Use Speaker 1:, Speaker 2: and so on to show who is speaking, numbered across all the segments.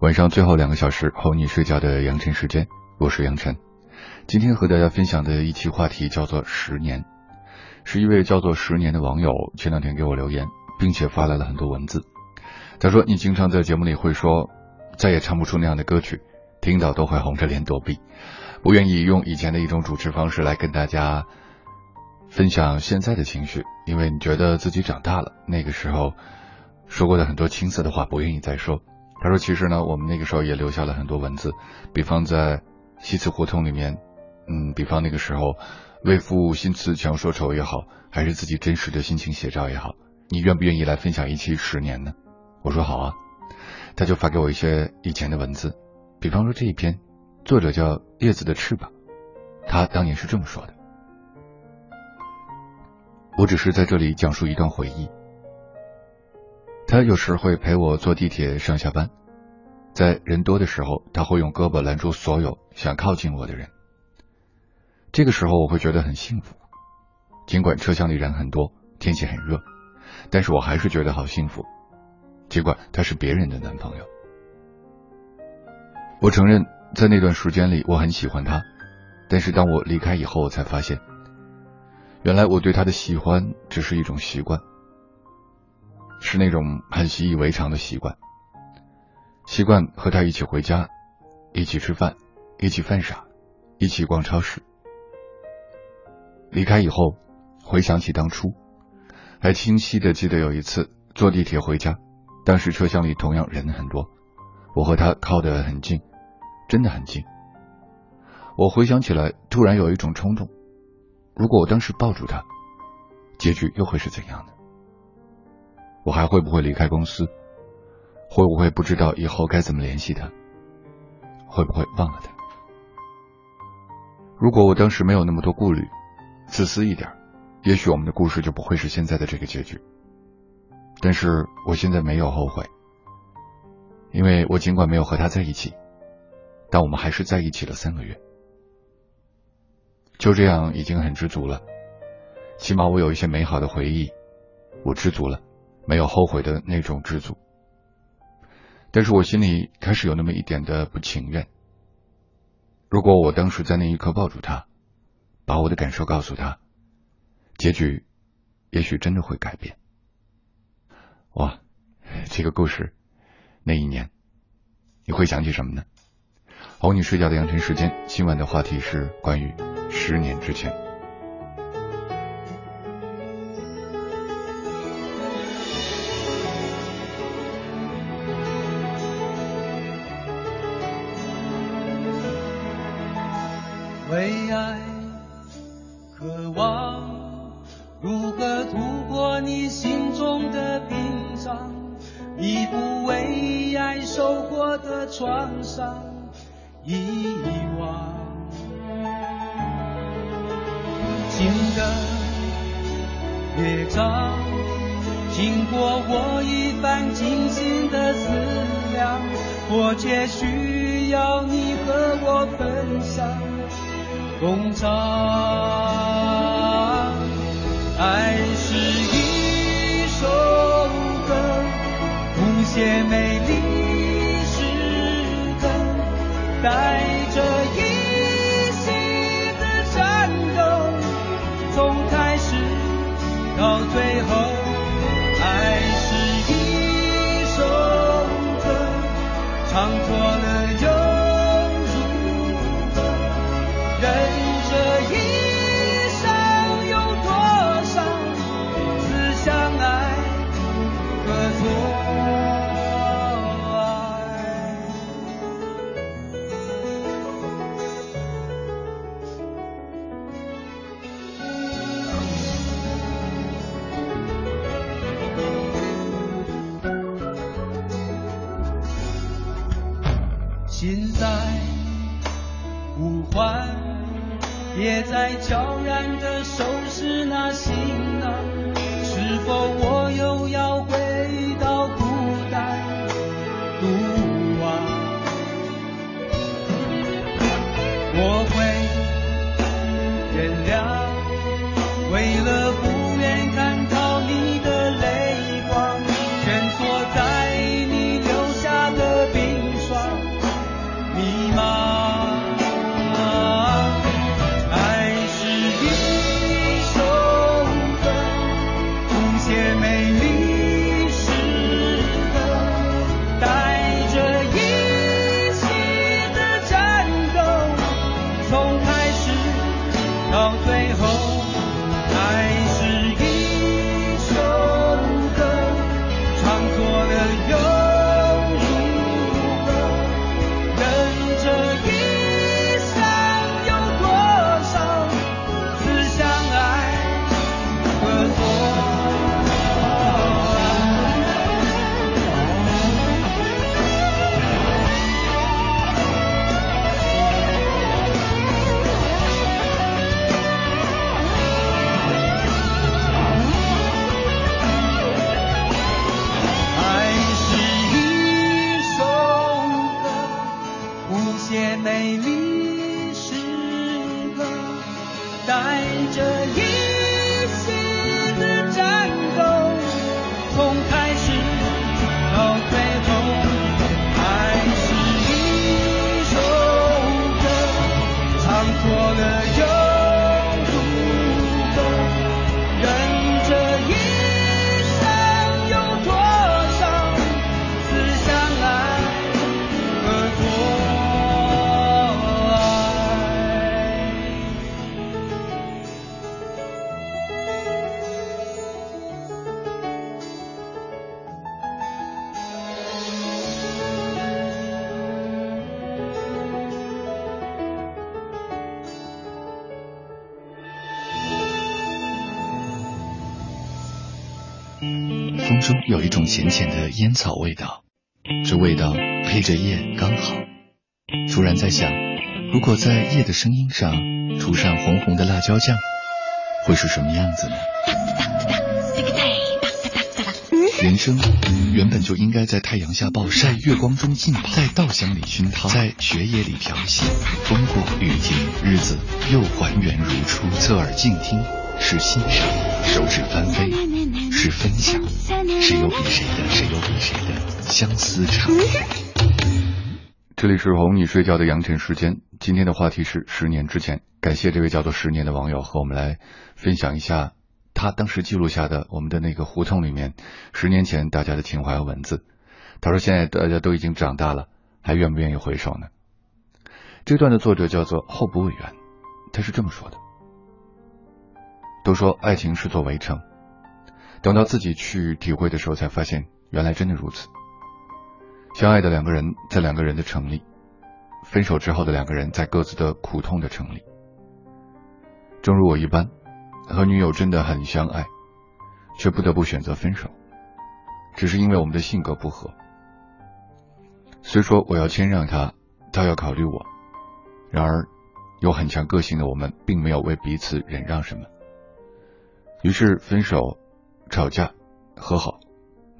Speaker 1: 晚上最后两个小时哄你睡觉的杨晨时间，我是杨晨。今天和大家分享的一期话题叫做“十年”，是一位叫做“十年”的网友前两天给我留言，并且发来了很多文字。他说：“你经常在节目里会说，再也唱不出那样的歌曲，听到都会红着脸躲避，不愿意用以前的一种主持方式来跟大家分享现在的情绪，因为你觉得自己长大了，那个时候说过的很多青涩的话不愿意再说。”他说：“其实呢，我们那个时候也留下了很多文字，比方在西祠胡同里面，嗯，比方那个时候为赋新词强说愁也好，还是自己真实的心情写照也好，你愿不愿意来分享一期十年呢？”我说：“好啊。”他就发给我一些以前的文字，比方说这一篇，作者叫叶子的翅膀，他当年是这么说的：“我只是在这里讲述一段回忆。”他有时会陪我坐地铁上下班，在人多的时候，他会用胳膊拦住所有想靠近我的人。这个时候我会觉得很幸福，尽管车厢里人很多，天气很热，但是我还是觉得好幸福。尽管他是别人的男朋友，我承认在那段时间里我很喜欢他，但是当我离开以后，我才发现，原来我对他的喜欢只是一种习惯。是那种很习以为常的习惯，习惯和他一起回家，一起吃饭，一起犯傻，一起逛超市。离开以后，回想起当初，还清晰的记得有一次坐地铁回家，当时车厢里同样人很多，我和他靠得很近，真的很近。我回想起来，突然有一种冲动，如果我当时抱住他，结局又会是怎样的？我还会不会离开公司？会不会不知道以后该怎么联系他？会不会忘了他？如果我当时没有那么多顾虑，自私一点，也许我们的故事就不会是现在的这个结局。但是我现在没有后悔，因为我尽管没有和他在一起，但我们还是在一起了三个月，就这样已经很知足了。起码我有一些美好的回忆，我知足了。没有后悔的那种知足，但是我心里开始有那么一点的不情愿。如果我当时在那一刻抱住他，把我的感受告诉他，结局也许真的会改变。哇，这个故事，那一年，你会想起什么呢？哄你睡觉的养成时间，今晚的话题是关于十年之前。
Speaker 2: 为爱渴望，如何突破你心中的屏障，弥补为爱受过的创伤遗忘。情的乐章，经过我一番精心的思量，迫切需要你和我分享。共唱，爱是一首歌，谱写美丽诗歌，带在悄然地收拾那行囊，是否
Speaker 1: 中有一种浅浅的烟草味道，这味道配着夜刚好。突然在想，如果在夜的声音上涂上红红的辣椒酱，会是什么样子呢？人生原本就应该在太阳下暴晒，月光中浸泡，在稻香里熏陶，在雪野里调戏。风过雨停，日子又还原如初。侧耳静听，是欣赏；手指翻飞。是分享，谁又比谁的？谁又比谁的相思长？这里是哄你睡觉的羊晨时间，今天的话题是十年之前。感谢这位叫做十年的网友和我们来分享一下他当时记录下的我们的那个胡同里面十年前大家的情怀和文字。他说现在大家都已经长大了，还愿不愿意回首呢？这段的作者叫做候补委员，他是这么说的：都说爱情是座围城。等到自己去体会的时候，才发现原来真的如此。相爱的两个人在两个人的城里，分手之后的两个人在各自的苦痛的城里。正如我一般，和女友真的很相爱，却不得不选择分手，只是因为我们的性格不合。虽说我要谦让她，她要考虑我，然而有很强个性的我们，并没有为彼此忍让什么，于是分手。吵架，和好，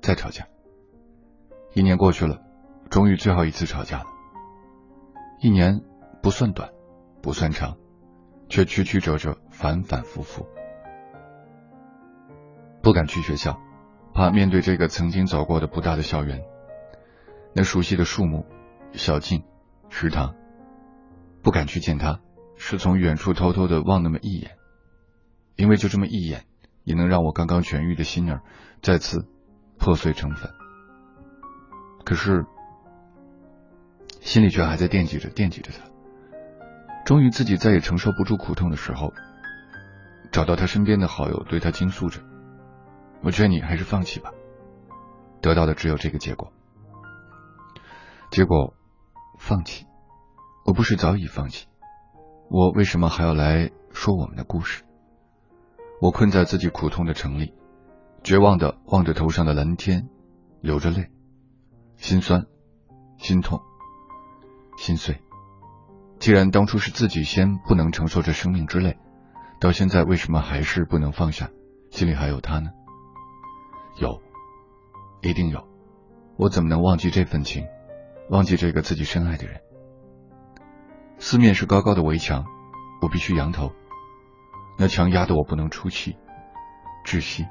Speaker 1: 再吵架。一年过去了，终于最后一次吵架了。一年不算短，不算长，却曲曲折折，反反复复。不敢去学校，怕面对这个曾经走过的不大的校园，那熟悉的树木、小径、食堂。不敢去见他，是从远处偷偷的望那么一眼，因为就这么一眼。也能让我刚刚痊愈的心儿再次破碎成粉，可是心里却还在惦记着惦记着他。终于自己再也承受不住苦痛的时候，找到他身边的好友，对他倾诉着：“我劝你还是放弃吧。”得到的只有这个结果。结果放弃，我不是早已放弃？我为什么还要来说我们的故事？我困在自己苦痛的城里，绝望的望着头上的蓝天，流着泪，心酸、心痛、心碎。既然当初是自己先不能承受这生命之累，到现在为什么还是不能放下？心里还有他呢？有，一定有。我怎么能忘记这份情，忘记这个自己深爱的人？四面是高高的围墙，我必须仰头。那墙压得我不能出气，窒息，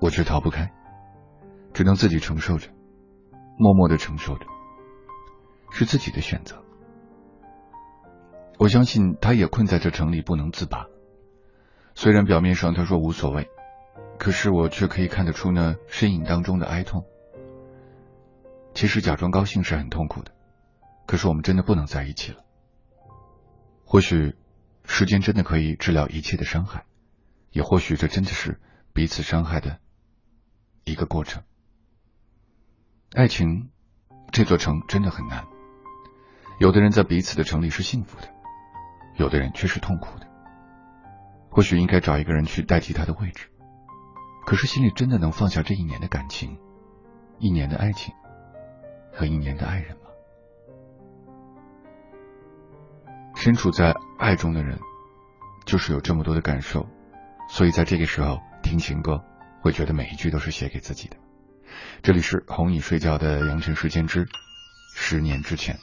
Speaker 1: 我却逃不开，只能自己承受着，默默的承受着，是自己的选择。我相信他也困在这城里不能自拔，虽然表面上他说无所谓，可是我却可以看得出那身影当中的哀痛。其实假装高兴是很痛苦的，可是我们真的不能在一起了，或许。时间真的可以治疗一切的伤害，也或许这真的是彼此伤害的一个过程。爱情这座城真的很难，有的人在彼此的城里是幸福的，有的人却是痛苦的。或许应该找一个人去代替他的位置，可是心里真的能放下这一年的感情、一年的爱情和一年的爱人吗？身处在爱中的人，就是有这么多的感受，所以在这个时候听情歌，会觉得每一句都是写给自己的。这里是哄你睡觉的羊城时间之十年之前。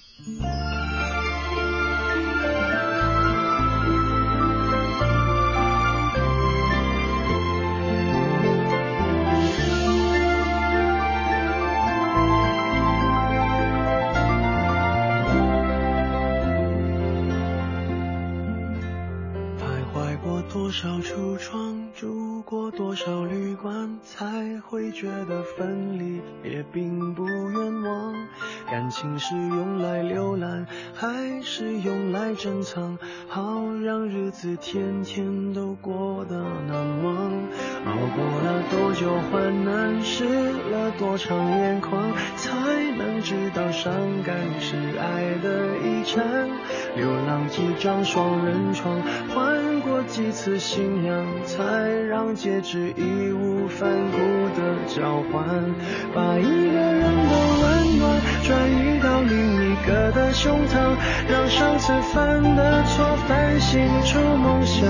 Speaker 3: 少橱窗，住过多少旅馆，才会觉得分离也并不冤枉。感情是用来浏览，还是用来珍藏？好让日子天天都过得难忘。熬过了多久患难，湿了多长眼眶，才能知道伤感是爱的遗产。流浪几张双人床，换过几次信仰，才让戒指义无反顾的交换。把一个人的温暖转移到另一个的胸膛，让上次犯的错反省出梦想。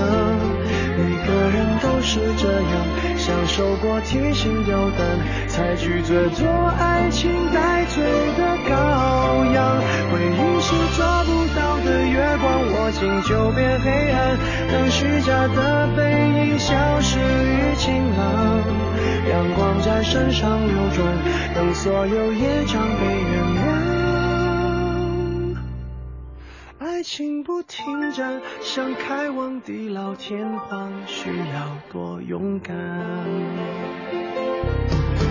Speaker 3: 每个人都是这样，享受过提心吊胆，才拒绝做爱情带罪的羔羊。回忆是抓月光，握紧就变黑暗，等虚假的背影消失于晴朗。阳光在身上流转，等所有业障被原谅。爱情不停站，想开往地老天荒，需要多勇敢。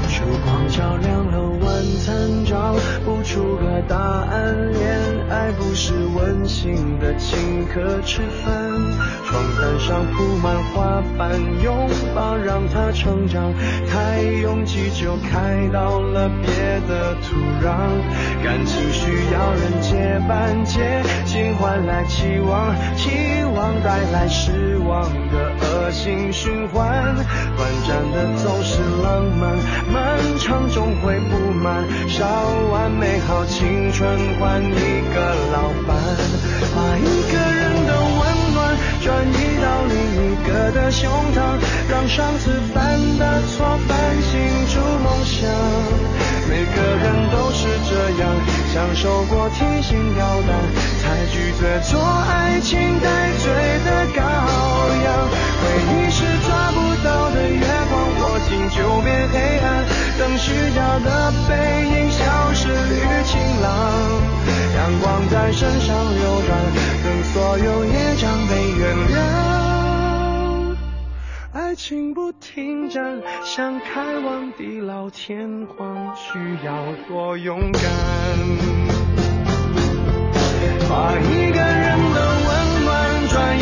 Speaker 3: 烛光照亮了参照，不出个答案。恋爱不是温馨的请客吃饭，床单上铺满花瓣，拥抱让它成长。太拥挤就开到了别的土壤，感情需要人接班，接近换来期望，期望带来失望的恶性循环。短暂的总是浪漫，漫长终会不满，烧完美好青春换一个老伴，把一个人的温暖转移到另一个的胸膛，让上次犯的错反省出梦想。每个人都是这样，享受过提心吊胆，才拒绝做爱情带罪的羔羊。回忆是抓不到的月光，握紧就变黑暗，等虚假的背影消失于晴朗。阳光在身上流转，等所有业障被原谅。爱情不停站，想开往地老天荒，需要多勇敢。把一个人的温暖转移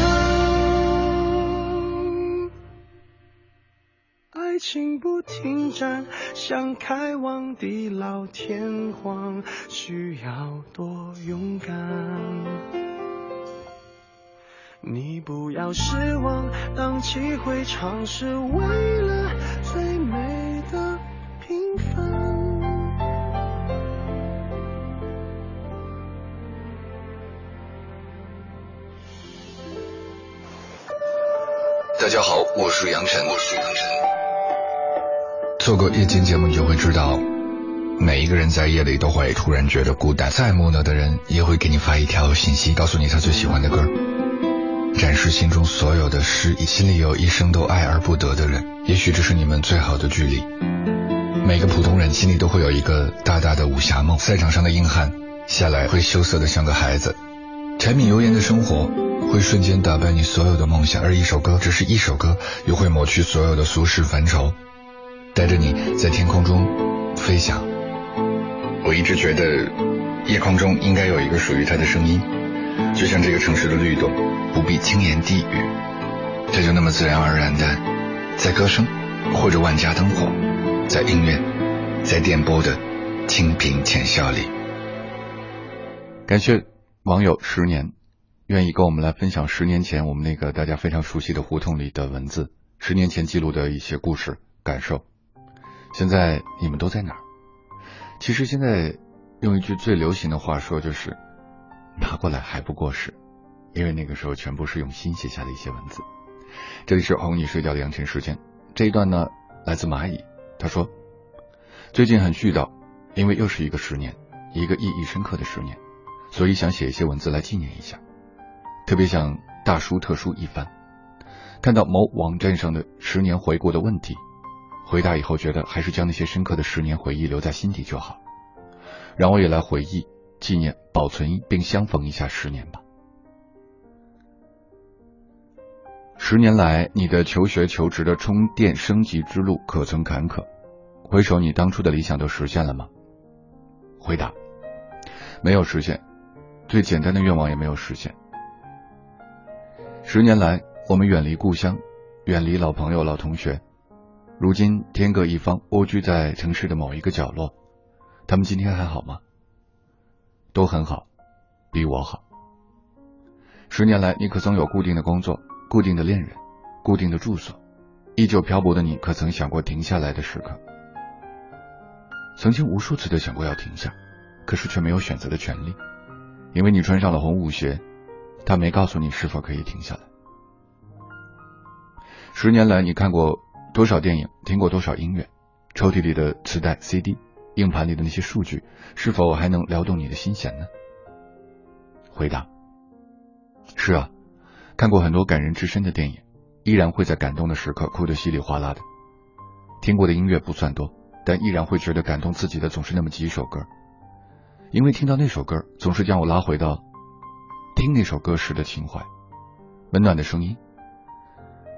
Speaker 3: 情不停站，想开往地老天荒，需要多勇敢。你不要失望，荡气回肠是为了最美的平凡。
Speaker 1: 大家好，我是杨晨。我是杨晨。做过夜间节目，你就会知道，每一个人在夜里都会突然觉得孤单。再木讷的人也会给你发一条信息，告诉你他最喜欢的歌，展示心中所有的诗意。心里有一生都爱而不得的人，也许这是你们最好的距离。每个普通人心里都会有一个大大的武侠梦，赛场上的硬汉下来会羞涩的像个孩子，柴米油盐的生活。会瞬间打败你所有的梦想，而一首歌，只是一首歌，又会抹去所有的俗世烦愁，带着你在天空中飞翔。我一直觉得，夜空中应该有一个属于它的声音，就像这个城市的律动，不必轻言低语，它就那么自然而然的，在歌声或者万家灯火，在音乐，在电波的清平浅笑里。感谢网友十年。愿意跟我们来分享十年前我们那个大家非常熟悉的胡同里的文字，十年前记录的一些故事感受。现在你们都在哪儿？其实现在用一句最流行的话说，就是拿过来还不过时。因为那个时候全部是用心写下的一些文字。这里是哄你睡觉的阳泉时间，这一段呢来自蚂蚁，他说最近很絮叨，因为又是一个十年，一个意义深刻的十年，所以想写一些文字来纪念一下，特别想大书特书一番。看到某网站上的十年回顾的问题，回答以后觉得还是将那些深刻的十年回忆留在心底就好，让我也来回忆、纪念、保存并相逢一下十年吧。十年来，你的求学求职的充电升级之路可曾坎坷？回首你当初的理想都实现了吗？回答：没有实现，最简单的愿望也没有实现。十年来。我们远离故乡，远离老朋友、老同学，如今天各一方，蜗居在城市的某一个角落。他们今天还好吗？都很好，比我好。十年来，你可曾有固定的工作、固定的恋人、固定的住所？依旧漂泊的你，可曾想过停下来的时刻？曾经无数次的想过要停下，可是却没有选择的权利，因为你穿上了红舞鞋，他没告诉你是否可以停下来。十年来，你看过多少电影，听过多少音乐？抽屉里的磁带、CD，硬盘里的那些数据，是否还能撩动你的心弦呢？回答：是啊，看过很多感人至深的电影，依然会在感动的时刻哭得稀里哗啦的。听过的音乐不算多，但依然会觉得感动自己的总是那么几首歌，因为听到那首歌，总是将我拉回到听那首歌时的情怀，温暖的声音。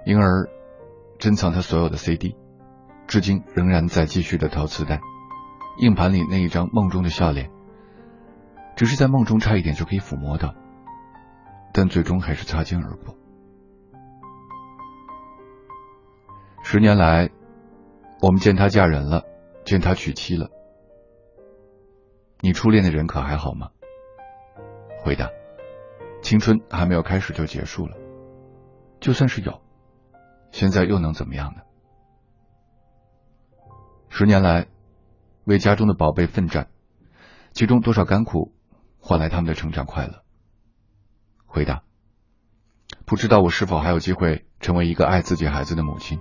Speaker 1: 因而，珍藏他所有的 CD，至今仍然在继续的掏磁带。硬盘里那一张梦中的笑脸，只是在梦中差一点就可以抚摸到，但最终还是擦肩而过。十年来，我们见她嫁人了，见她娶妻了。你初恋的人可还好吗？回答：青春还没有开始就结束了，就算是有。现在又能怎么样呢？十年来，为家中的宝贝奋战，其中多少甘苦，换来他们的成长快乐？回答：不知道我是否还有机会成为一个爱自己孩子的母亲？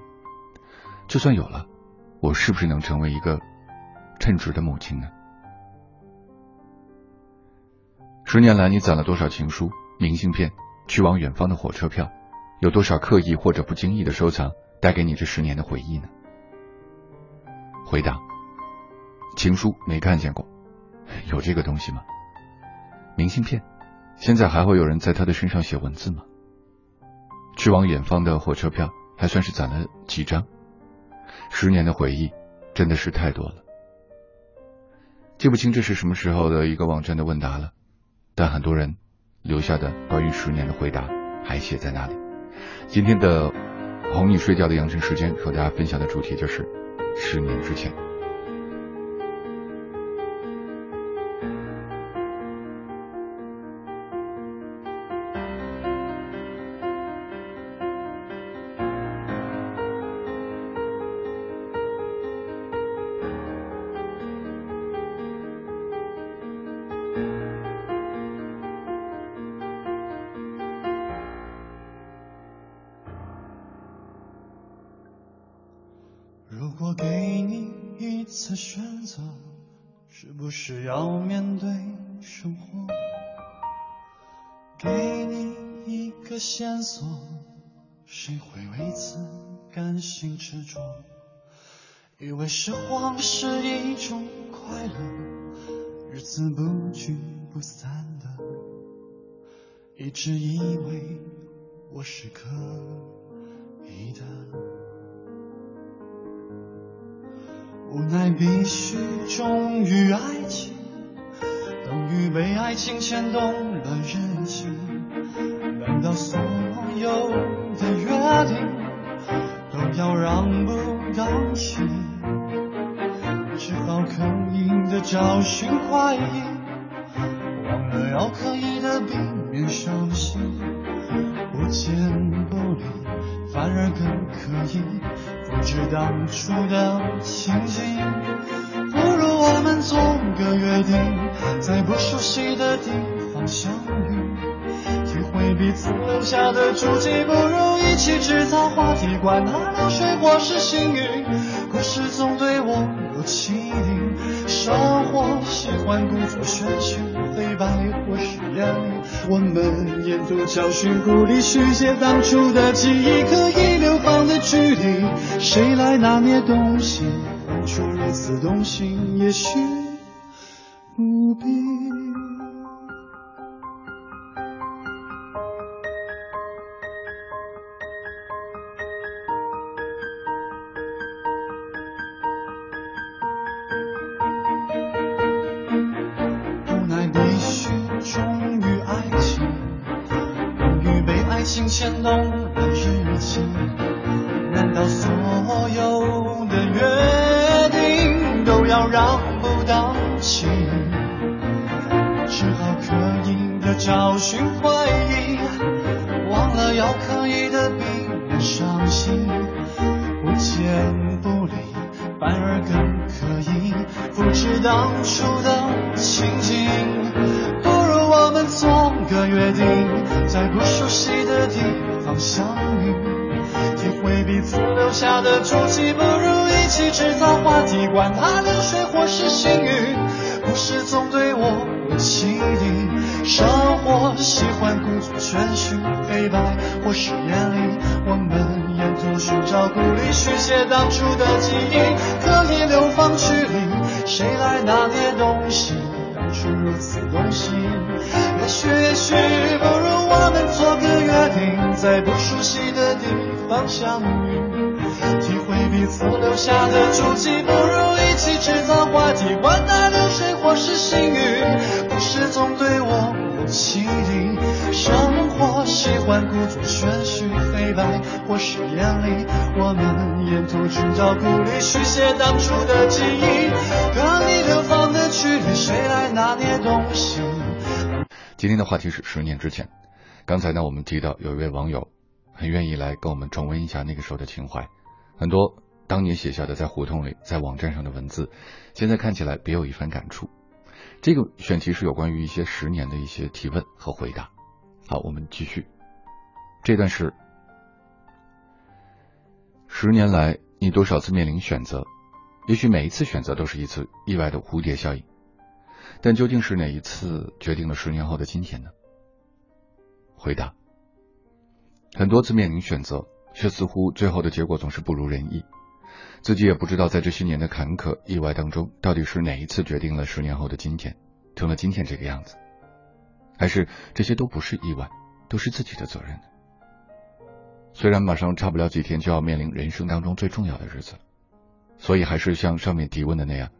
Speaker 1: 就算有了，我是不是能成为一个称职的母亲呢？十年来，你攒了多少情书、明信片、去往远方的火车票？有多少刻意或者不经意的收藏，带给你这十年的回忆呢？回答：情书没看见过，有这个东西吗？明信片，现在还会有人在他的身上写文字吗？去往远方的火车票，还算是攒了几张。十年的回忆，真的是太多了。记不清这是什么时候的一个网站的问答了，但很多人留下的关于十年的回答还写在那里。今天的哄你睡觉的养生时间，和大家分享的主题就是十年之前。
Speaker 4: 线索，谁会为此甘心执着以为失望是一种快乐，日子不聚不散的，一直以为我是可以的，无奈必须忠于爱情，等于被爱情牵动了人心，难道所有的约定都要让步到起？只好刻意的找寻怀疑，忘了要刻意的避免伤心，不见不离，反而更可以复制当初的情景。不如我们做个约定，在不熟悉的地方相遇。为彼此留下的足迹，不如一起制造话题，管他流水或是幸运。故事总对我有启迪，生活喜欢故作玄虚，黑白或是艳丽。我们沿途教训，鼓励续写当初的记忆，可以流放的距离，谁来拿捏东西？当初如此动心，也许管他流水或是幸运。故事总对我有启迪，生活喜欢故作玄虚，黑白或是艳丽。我们沿途寻找鼓励，续写当初的记忆，可以流放距离，谁来拿捏东西？当初如此动心，也许也许不如我们做个约定，在不熟悉的地方相遇，体会彼此留下的足迹。不如一起制造话题，管它流水或是幸运，故事总对我有启迪。生活喜欢故作玄虚，黑白或是艳丽。我们沿途寻找鼓励，续写当初的记忆，可以流放的距离，谁来拿捏东西？
Speaker 1: 今天的话题是十年之前。刚才呢，我们提到有一位网友很愿意来跟我们重温一下那个时候的情怀，很多当年写下的在胡同里、在网站上的文字，现在看起来别有一番感触。这个选题是有关于一些十年的一些提问和回答。好，我们继续。这段是十年来，你多少次面临选择？也许每一次选择都是一次意外的蝴蝶效应，但究竟是哪一次决定了十年后的今天呢？回答：很多次面临选择，却似乎最后的结果总是不如人意。自己也不知道，在这些年的坎坷意外当中，到底是哪一次决定了十年后的今天，成了今天这个样子，还是这些都不是意外，都是自己的责任呢？虽然马上差不了几天就要面临人生当中最重要的日子了，所以还是像上面提问的那样，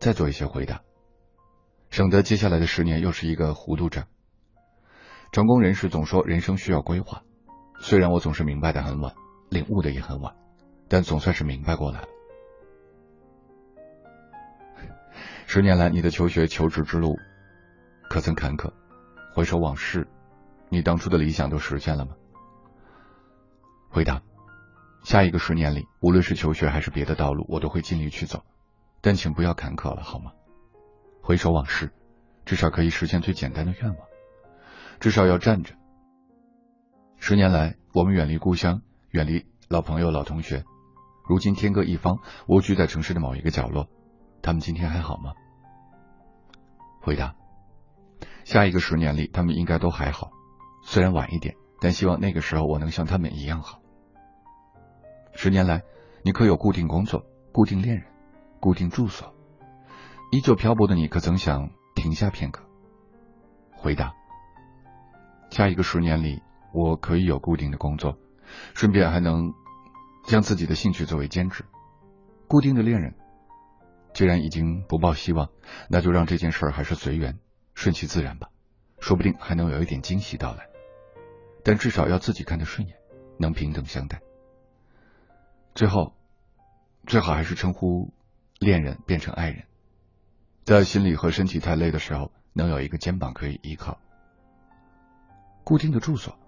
Speaker 1: 再做一些回答，省得接下来的十年又是一个糊涂账。成功人士总说人生需要规划，虽然我总是明白的很晚，领悟的也很晚，但总算是明白过来了。十年来，你的求学、求职之路可曾坎坷？回首往事，你当初的理想都实现了吗？回答：下一个十年里，无论是求学还是别的道路，我都会尽力去走，但请不要坎坷了，好吗？回首往事，至少可以实现最简单的愿望，至少要站着。十年来，我们远离故乡，远离老朋友、老同学，如今天各一方，蜗居在城市的某一个角落，他们今天还好吗？回答：下一个十年里，他们应该都还好，虽然晚一点。但希望那个时候我能像他们一样好。十年来，你可有固定工作、固定恋人、固定住所？依旧漂泊的你，可曾想停下片刻？回答：下一个十年里，我可以有固定的工作，顺便还能将自己的兴趣作为兼职。固定的恋人，既然已经不抱希望，那就让这件事儿还是随缘，顺其自然吧。说不定还能有一点惊喜到来。但至少要自己看得顺眼，能平等相待。最后，最好还是称呼恋人变成爱人，在心里和身体太累的时候，能有一个肩膀可以依靠。固定的住所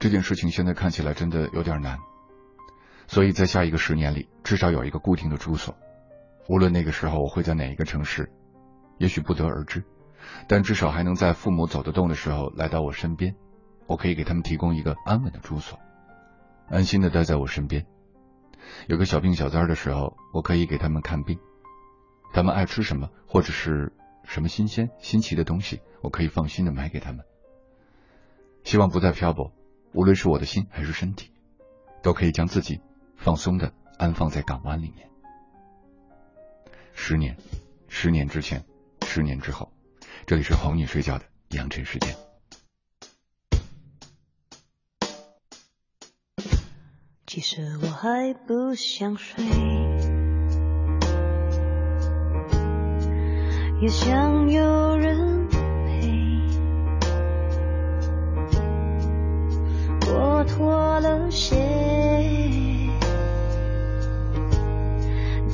Speaker 1: 这件事情，现在看起来真的有点难，所以在下一个十年里，至少有一个固定的住所。无论那个时候我会在哪一个城市，也许不得而知，但至少还能在父母走得动的时候来到我身边。我可以给他们提供一个安稳的住所，安心的待在我身边。有个小病小灾的时候，我可以给他们看病。他们爱吃什么，或者是什么新鲜新奇的东西，我可以放心的买给他们。希望不再漂泊，无论是我的心还是身体，都可以将自己放松的安放在港湾里面。十年，十年之前，十年之后，这里是哄你睡觉的阳晨时间。
Speaker 5: 其实我还不想睡，也想有人我脱了鞋，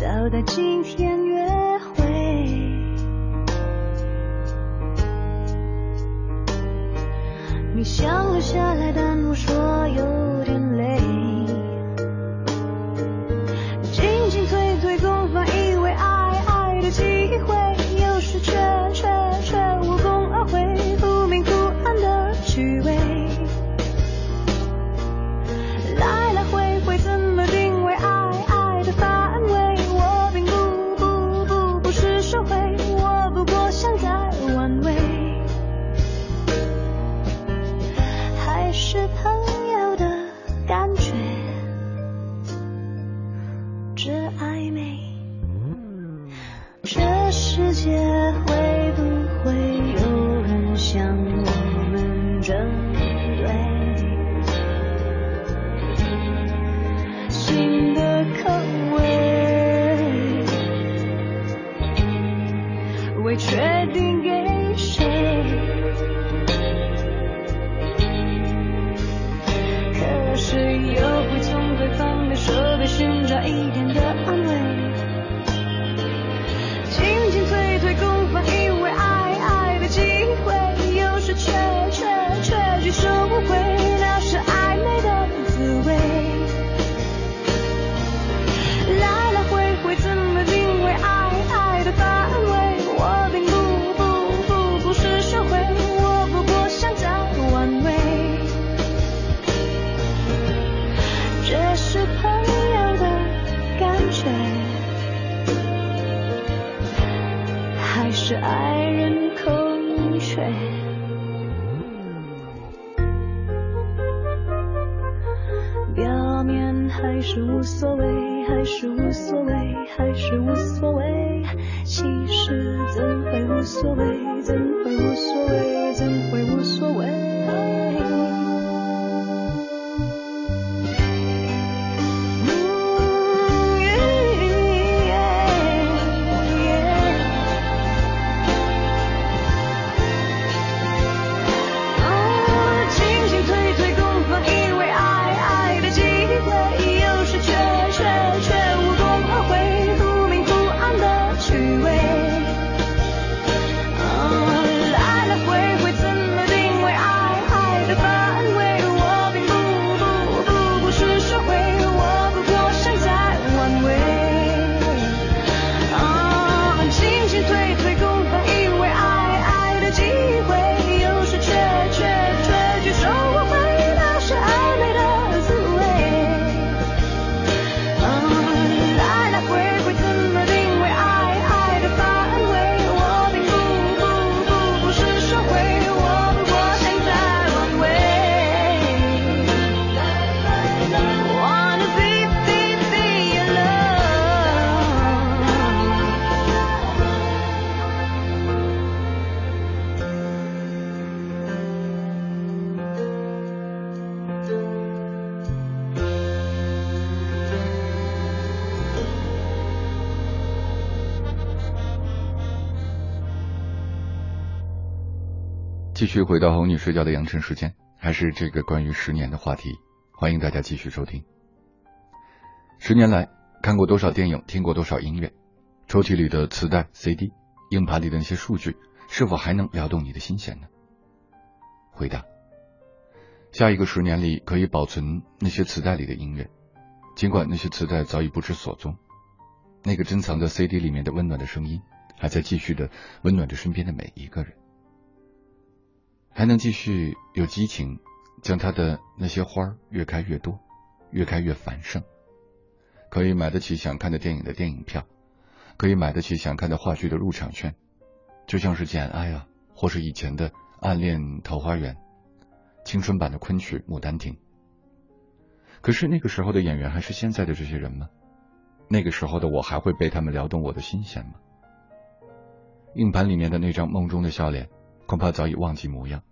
Speaker 5: 倒在今天约会。你想留下来，但我说有还是无所谓，还是无所谓，还是无所谓。其实怎会无所谓？怎会无所谓？怎会无所谓？
Speaker 1: 续回到哄你睡觉的阳晨时间，还是这个关于十年的话题，欢迎大家继续收听。十年来，看过多少电影，听过多少音乐，抽屉里的磁带、CD，硬盘里的那些数据，是否还能撩动你的心弦呢？回答：下一个十年里，可以保存那些磁带里的音乐，尽管那些磁带早已不知所踪，那个珍藏在 CD 里面的温暖的声音，还在继续的温暖着身边的每一个人。还能继续有激情，将他的那些花儿越开越多，越开越繁盛，可以买得起想看的电影的电影票，可以买得起想看的话剧的入场券，就像是《简爱》啊，或是以前的《暗恋桃花源》，青春版的昆曲《牡丹亭》。可是那个时候的演员还是现在的这些人吗？那个时候的我还会被他们撩动我的心弦吗？硬盘里面的那张梦中的笑脸，恐怕早已忘记模样。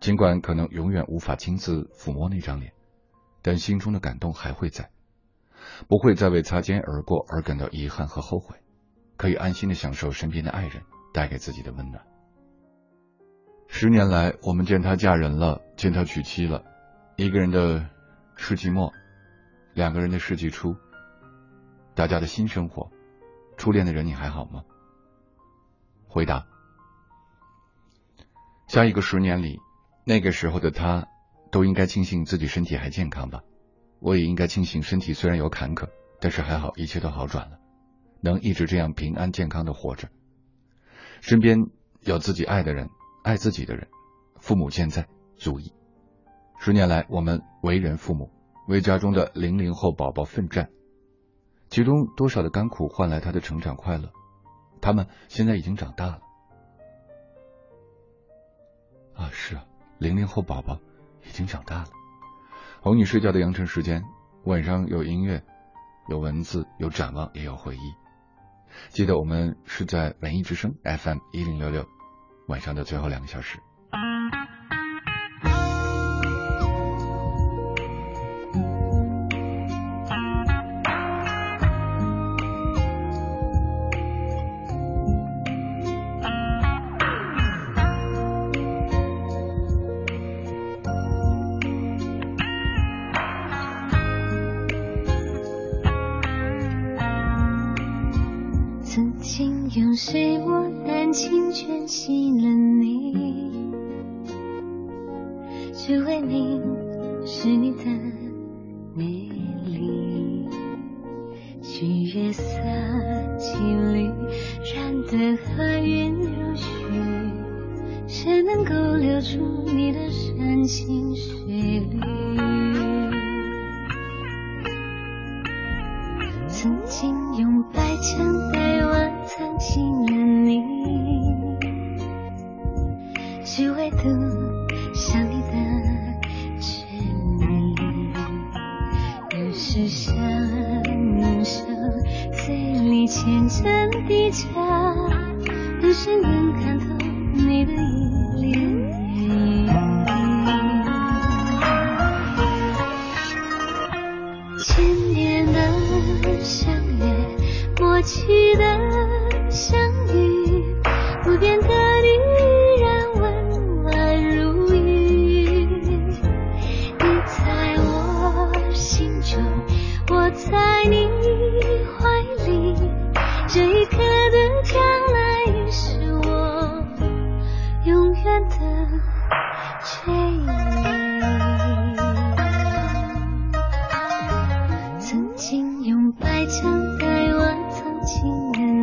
Speaker 1: 尽管可能永远无法亲自抚摸那张脸，但心中的感动还会在，不会再为擦肩而过而感到遗憾和后悔，可以安心的享受身边的爱人带给自己的温暖。十年来，我们见他嫁人了，见他娶妻了，一个人的世纪末，两个人的世纪初。大家的新生活，初恋的人你还好吗？回答：下一个十年里，那个时候的他都应该庆幸自己身体还健康吧。我也应该庆幸身体虽然有坎坷，但是还好一切都好转了，能一直这样平安健康的活着。身边有自己爱的人，爱自己的人，父母健在足矣。十年来，我们为人父母，为家中的零零后宝宝奋战。其中多少的甘苦换来他的成长快乐？他们现在已经长大了啊！是啊，零零后宝宝已经长大了。哄你睡觉的羊城时间，晚上有音乐，有文字，有展望，也有回忆。记得我们是在文艺之声 FM 一零六六晚上的最后两个小时。
Speaker 6: 经用白墙盖我曾经的。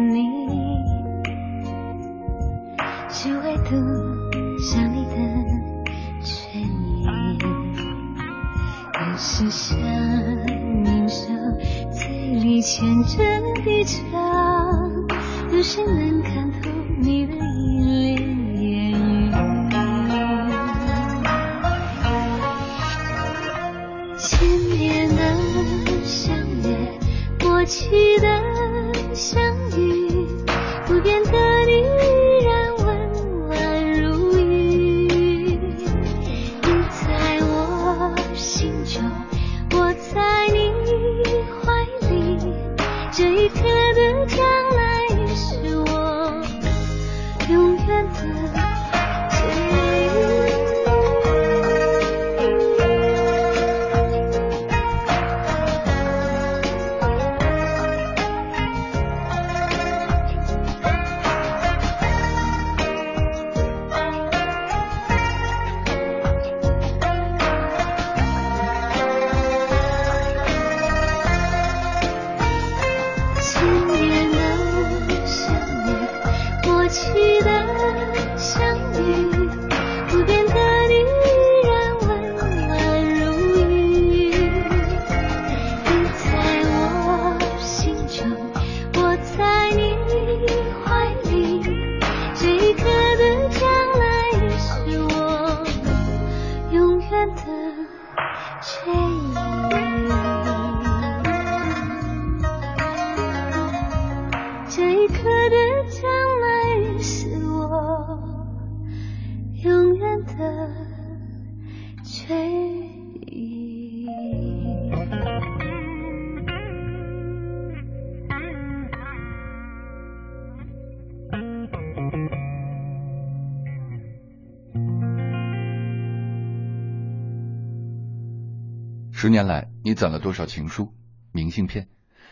Speaker 1: 十年来，你攒了多少情书、明信片，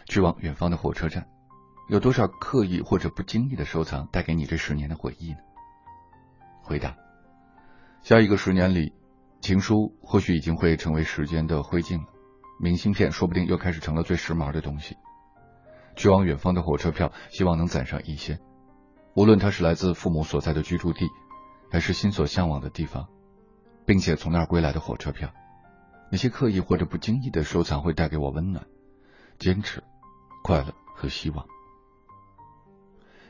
Speaker 1: 去往远方的火车站？有多少刻意或者不经意的收藏，带给你这十年的回忆呢？回答：下一个十年里，情书或许已经会成为时间的灰烬了，明信片说不定又开始成了最时髦的东西。去往远方的火车票，希望能攒上一些，无论它是来自父母所在的居住地，还是心所向往的地方，并且从那儿归来的火车票。那些刻意或者不经意的收藏，会带给我温暖、坚持、快乐和希望。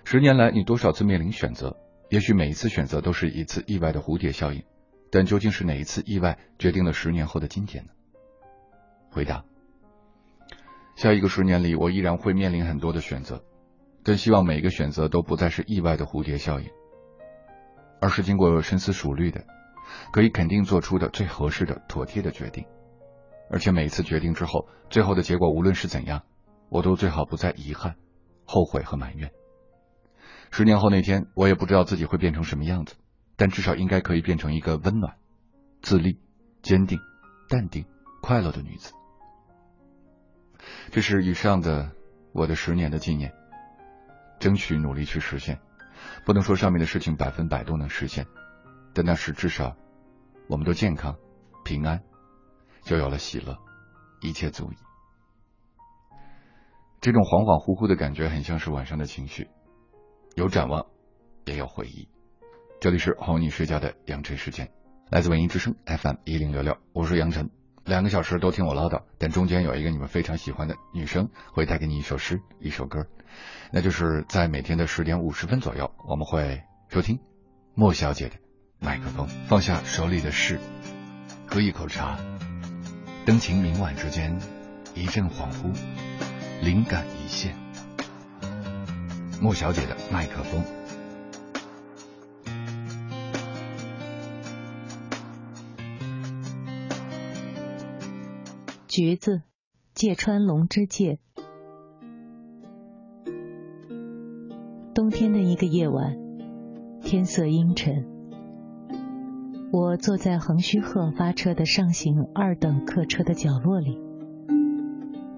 Speaker 1: 十年来，你多少次面临选择？也许每一次选择都是一次意外的蝴蝶效应，但究竟是哪一次意外决定了十年后的今天呢？回答：下一个十年里，我依然会面临很多的选择，但希望每一个选择都不再是意外的蝴蝶效应，而是经过深思熟虑的，可以肯定做出的最合适的、妥帖的决定。而且每次决定之后，最后的结果无论是怎样，我都最好不再遗憾、后悔和埋怨。十年后那天，我也不知道自己会变成什么样子，但至少应该可以变成一个温暖、自立、坚定、淡定、快乐的女子。这是以上的我的十年的纪念，争取努力去实现。不能说上面的事情百分百都能实现，但那是至少我们都健康、平安，就有了喜乐，一切足矣。这种恍恍惚惚的感觉，很像是晚上的情绪。有展望，也有回忆。这里是哄你睡觉的杨晨时间，来自文艺之声 FM 一零六六，我是杨晨。两个小时都听我唠叨，但中间有一个你们非常喜欢的女生会带给你一首诗、一首歌，那就是在每天的十点五十分左右，我们会收听莫小姐的麦克风。放下手里的事，喝一口茶，灯情明晚之间，一阵恍惚，灵感一现。莫小姐的麦克风。
Speaker 7: 橘子，芥川龙之介。冬天的一个夜晚，天色阴沉，我坐在横须贺发车的上行二等客车的角落里，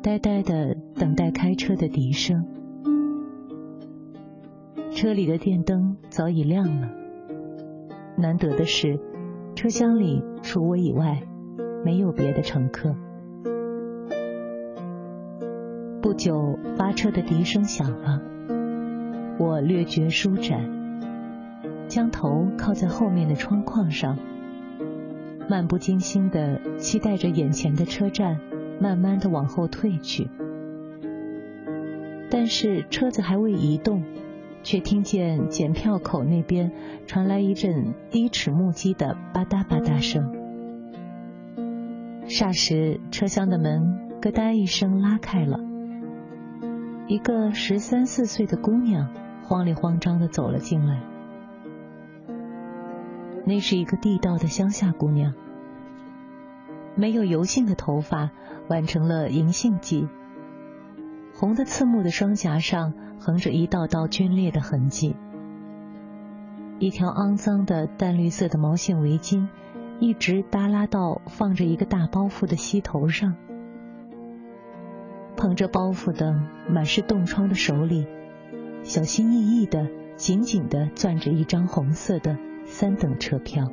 Speaker 7: 呆呆的等待开车的笛声。车里的电灯早已亮了。难得的是，车厢里除我以外，没有别的乘客。不久，发车的笛声响了，我略觉舒展，将头靠在后面的窗框上，漫不经心的期待着眼前的车站慢慢的往后退去。但是车子还未移动。却听见检票口那边传来一阵低齿木屐的吧嗒吧嗒声，霎时车厢的门咯嗒一声拉开了，一个十三四岁的姑娘慌里慌张的走了进来。那是一个地道的乡下姑娘，没有油性的头发挽成了银杏髻，红的刺目的双颊上。横着一道道皲裂的痕迹，一条肮脏的淡绿色的毛线围巾一直耷拉到放着一个大包袱的膝头上，捧着包袱的满是冻疮的手里，小心翼翼的紧紧的攥着一张红色的三等车票。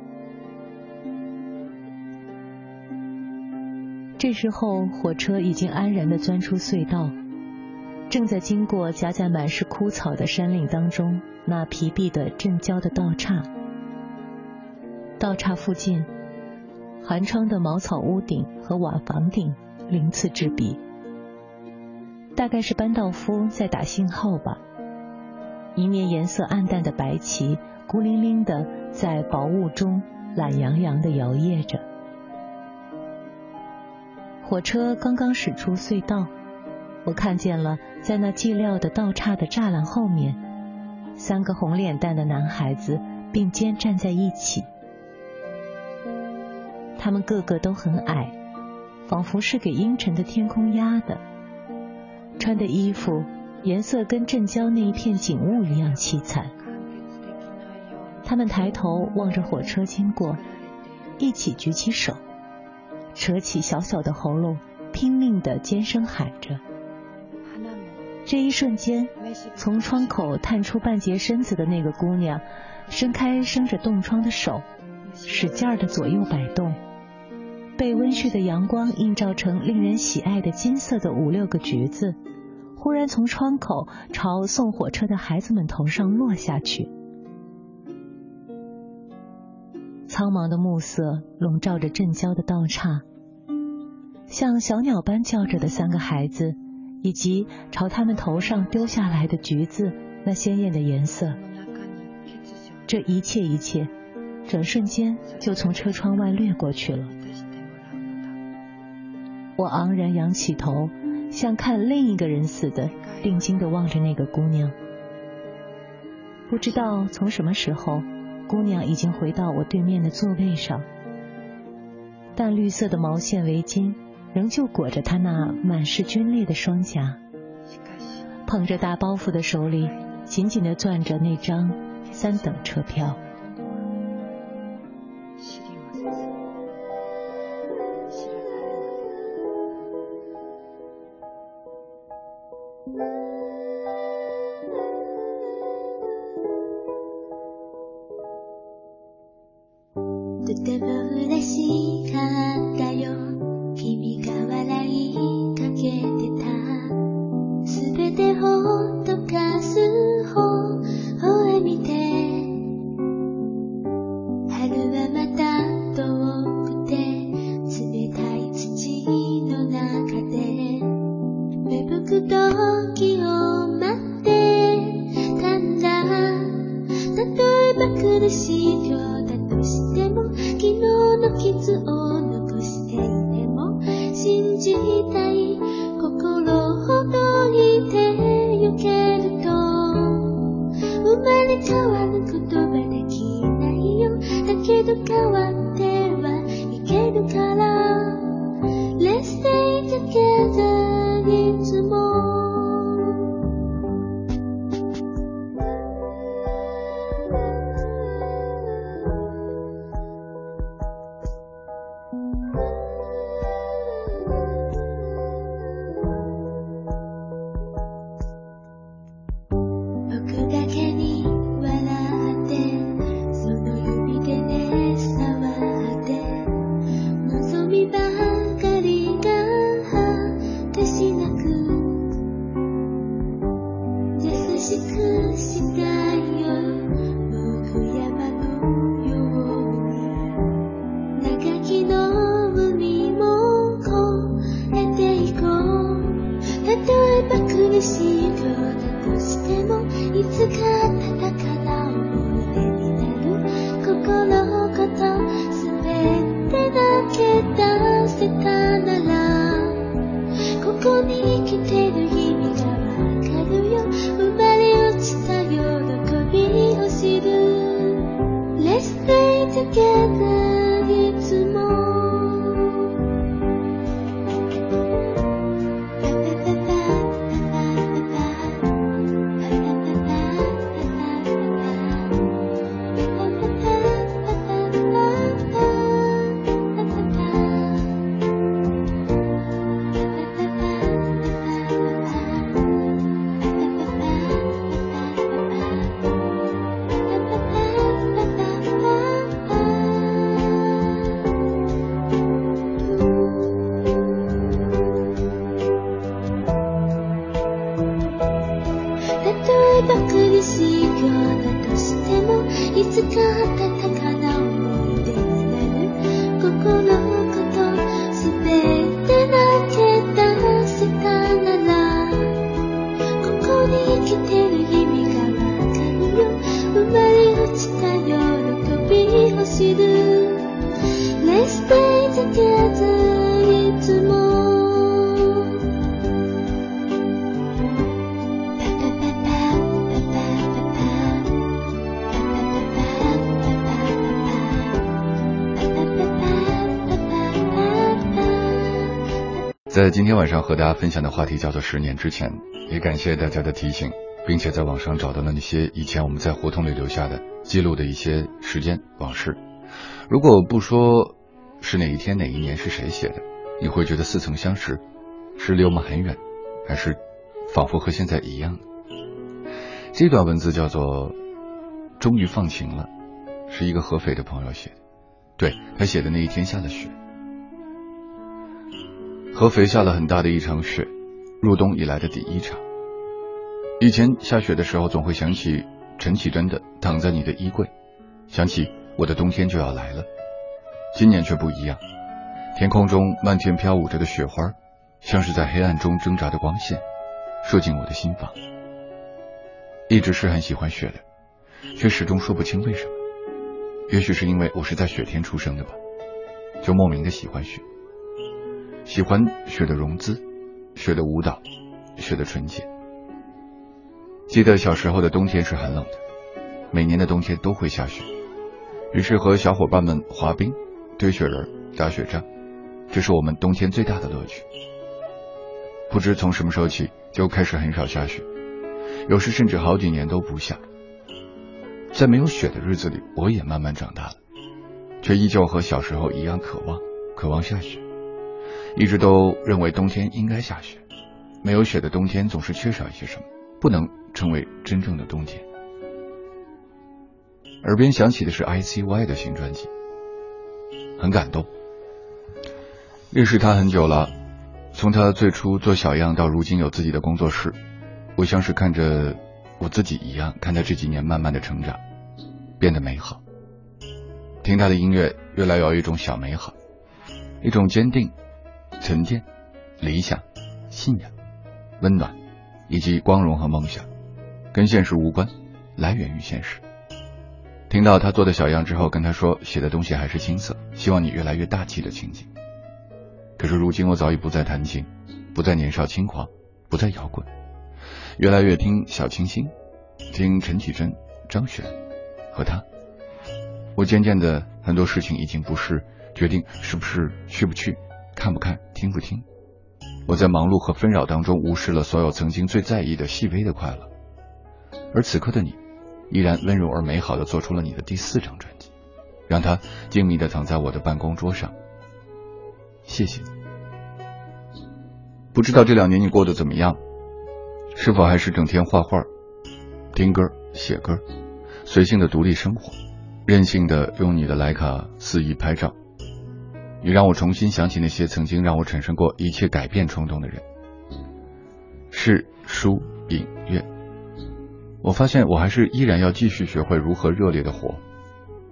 Speaker 7: 这时候，火车已经安然的钻出隧道。正在经过夹在满是枯草的山岭当中，那疲惫的镇郊的道岔。道岔附近，寒窗的茅草屋顶和瓦房顶鳞次栉比，大概是班道夫在打信号吧。一面颜色暗淡的白旗，孤零零的在薄雾中懒洋洋的摇曳着。火车刚刚驶出隧道。我看见了，在那寂寥的道岔的栅栏后面，三个红脸蛋的男孩子并肩站在一起，
Speaker 8: 他们个个都很矮，仿佛是给阴沉的天空压的，穿的衣服颜色跟镇郊那一片景物一样凄惨。他们抬头望着火车经过，一起举起手，扯起小小的喉咙，拼命的尖声喊着。这一瞬间，从窗口探出半截身子的那个姑娘，伸开生着冻疮的手，使劲儿的左右摆动。被温煦的阳光映照成令人喜爱的金色的五六个橘子，忽然从窗口朝送火车的孩子们头上落下去。苍茫的暮色笼罩着镇郊的道岔，像小鸟般叫着的三个孩子。以及朝他们头上丢下来的橘子，那鲜艳的颜色，这一切一切，转瞬间就从车窗外掠过去了。我昂然仰起头，像看另一个人似的，定睛的望着那个姑娘。不知道从什么时候，姑娘已经回到我对面的座位上，淡绿色的毛线围巾。仍旧裹着她那满是皲裂的双颊，捧着大包袱的手里紧紧地攥着那张三等车票。let's stay together into more.
Speaker 1: 在今天晚上和大家分享的话题叫做十年之前也感谢大家的提醒并且在网上找到了那些以前我们在胡同里留下的记录的一些时间往事如果不说是哪一天哪一年是谁写的，你会觉得似曾相识，是离我们很远，还是仿佛和现在一样？这段文字叫做“终于放晴了”，是一个合肥的朋友写的。对他写的那一天下了雪。合肥下了很大的一场雪，入冬以来的第一场。以前下雪的时候，总会想起陈绮贞的《躺在你的衣柜》，想起我的冬天就要来了。今年却不一样，天空中漫天飘舞着的雪花，像是在黑暗中挣扎的光线，射进我的心房。一直是很喜欢雪的，却始终说不清为什么。也许是因为我是在雪天出生的吧，就莫名的喜欢雪。喜欢雪的融资，雪的舞蹈，雪的纯洁。记得小时候的冬天是很冷的，每年的冬天都会下雪，于是和小伙伴们滑冰、堆雪人、打雪仗，这是我们冬天最大的乐趣。不知从什么时候起，就开始很少下雪，有时甚至好几年都不下。在没有雪的日子里，我也慢慢长大了，却依旧和小时候一样渴望，渴望下雪。一直都认为冬天应该下雪，没有雪的冬天总是缺少一些什么，不能成为真正的冬天。耳边响起的是 I.C.Y 的新专辑，很感动。认识他很久了，从他最初做小样到如今有自己的工作室，我像是看着我自己一样，看他这几年慢慢的成长，变得美好。听他的音乐，越来越有一种小美好，一种坚定。沉淀、理想、信仰、温暖，以及光荣和梦想，跟现实无关，来源于现实。听到他做的小样之后，跟他说写的东西还是青涩，希望你越来越大气的情景。可是如今我早已不再弹琴，不再年少轻狂，不再摇滚，越来越听小清新，听陈绮贞、张悬和他。我渐渐的很多事情已经不是决定是不是去不去。看不看，听不听，我在忙碌和纷扰当中无视了所有曾经最在意的细微的快乐，而此刻的你，依然温柔而美好的做出了你的第四张专辑，让它静谧的躺在我的办公桌上。谢谢你。不知道这两年你过得怎么样？是否还是整天画画、听歌、写歌，随性的独立生活，任性的用你的徕卡肆意拍照？也让我重新想起那些曾经让我产生过一切改变冲动的人，是书影乐。我发现我还是依然要继续学会如何热烈的活，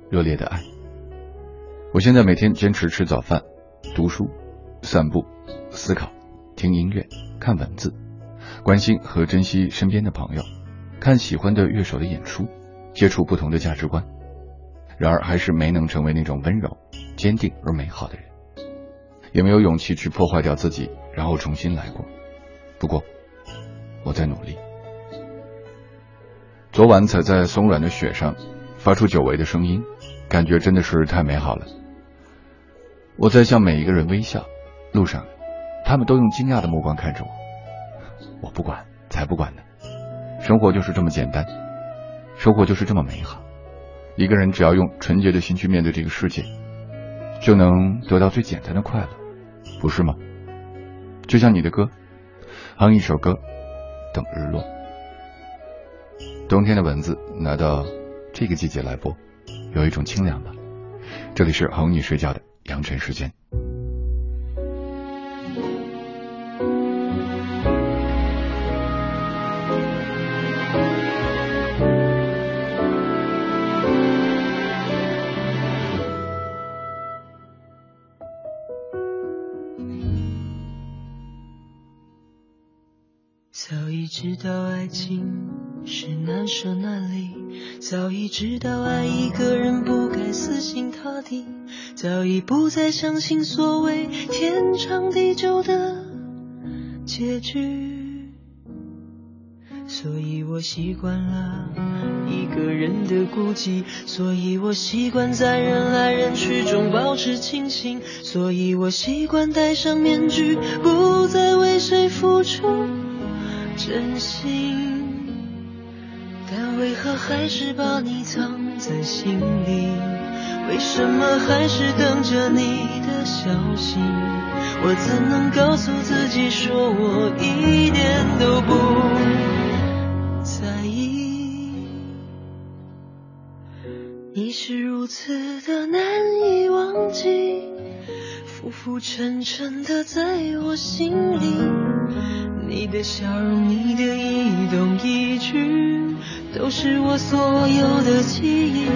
Speaker 1: 热烈的爱。我现在每天坚持吃早饭、读书、散步、思考、听音乐、看文字，关心和珍惜身边的朋友，看喜欢的乐手的演出，接触不同的价值观。然而，还是没能成为那种温柔。坚定而美好的人，也没有勇气去破坏掉自己，然后重新来过。不过，我在努力。昨晚踩在松软的雪上，发出久违的声音，感觉真的是太美好了。我在向每一个人微笑，路上，他们都用惊讶的目光看着我。我不管，才不管呢。生活就是这么简单，生活就是这么美好。一个人只要用纯洁的心去面对这个世界。就能得到最简单的快乐，不是吗？就像你的歌，哼一首歌，等日落。冬天的文字拿到这个季节来播，有一种清凉吧。这里是哄你睡觉的阳晨时间。
Speaker 5: 早已知道爱情是难舍难离，早已知道爱一个人不该死心塌地，早已不再相信所谓天长地久的结局。所以我习惯了一个人的孤寂，所以我习惯在人来人去中保持清醒，所以我习惯戴上面具，不再为谁付出真心。为何还是把你藏在心里？为什么还是等着你的消息？我怎能告诉自己，说我一点都不在意？你是如此的难以忘记，浮浮沉沉的在我心里。你的笑容，你的一动一举，都是我所有的记忆。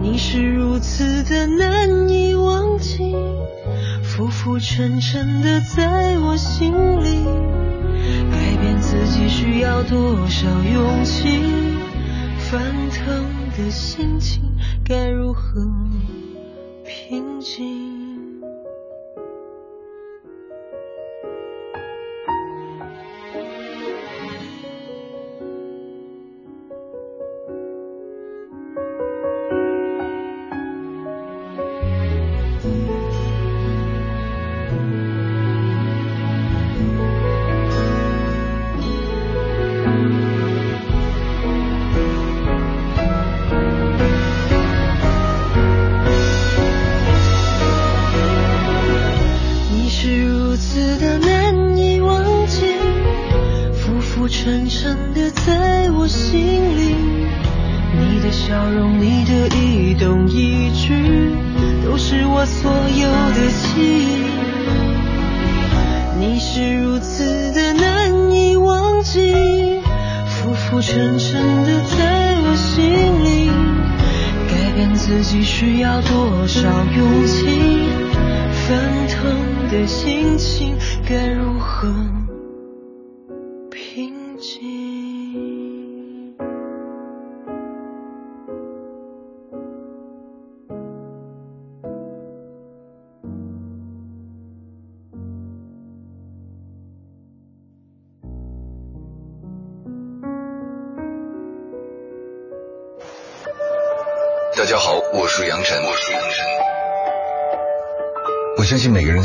Speaker 5: 你是如此的难以忘记。浮浮沉沉的在我心里，改变自己需要多少勇气？翻腾的心情该如何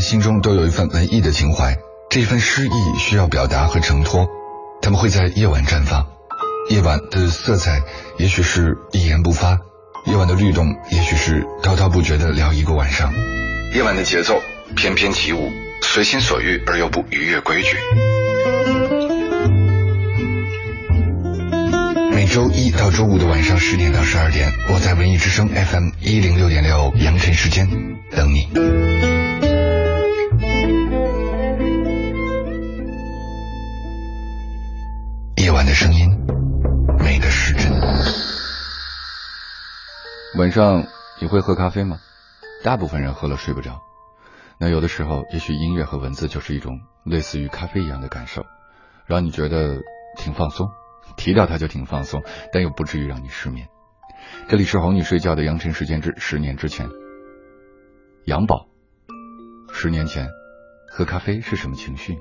Speaker 1: 心中都有一份文艺的情怀，这份诗意需要表达和承托，他们会在夜晚绽放。夜晚的色彩也许是一言不发，夜晚的律动也许是滔滔不绝的聊一个晚上。夜晚的节奏翩翩起舞，随心所欲而又不逾越规矩。每周一到周五的晚上十点到十二点，我在文艺之声 FM 一零六点六阳晨时间等你。夜晚的声音，美的时针。晚上你会喝咖啡吗？大部分人喝了睡不着。那有的时候，也许音乐和文字就是一种类似于咖啡一样的感受，让你觉得挺放松。提到它就挺放松，但又不至于让你失眠。这里是哄你睡觉的羊晨时间之十年之前。杨宝，十年前喝咖啡是什么情绪？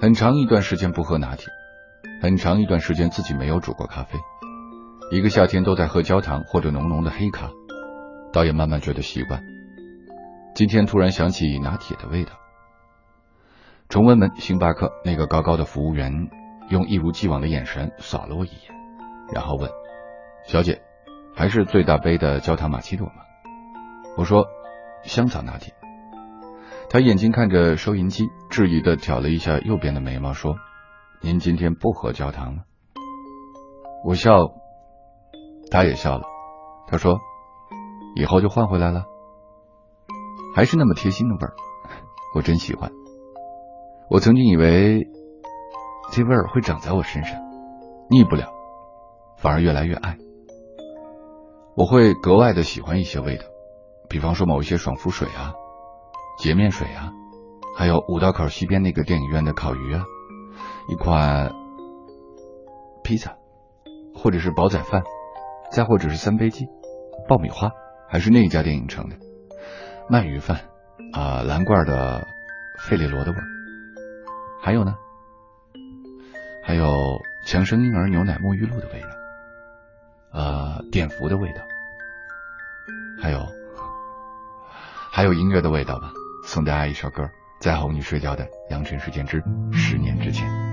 Speaker 1: 很长一段时间不喝拿铁，很长一段时间自己没有煮过咖啡，一个夏天都在喝焦糖或者浓浓的黑咖，倒也慢慢觉得习惯。今天突然想起拿铁的味道。崇文门星巴克那个高高的服务员。用一如既往的眼神扫了我一眼，然后问：“小姐，还是最大杯的焦糖玛奇朵吗？”我说：“香草拿铁。”他眼睛看着收银机，质疑的挑了一下右边的眉毛，说：“您今天不喝焦糖了？”我笑，他也笑了。他说：“以后就换回来了。”还是那么贴心的味儿，我真喜欢。我曾经以为。这味儿会长在我身上，腻不了，反而越来越爱。我会格外的喜欢一些味道，比方说某一些爽肤水啊、洁面水啊，还有五道口西边那个电影院的烤鱼啊，一款披萨或者是煲仔饭，再或者是三杯鸡，爆米花，还是那一家电影城的鳗鱼饭，啊，蓝罐的费列罗的味。还有呢？还有强生婴儿牛奶沐浴露的味道，呃，碘伏的味道。还有还有音乐的味道吧。送大家一首歌在哄你睡觉的阳春时间之十年之前。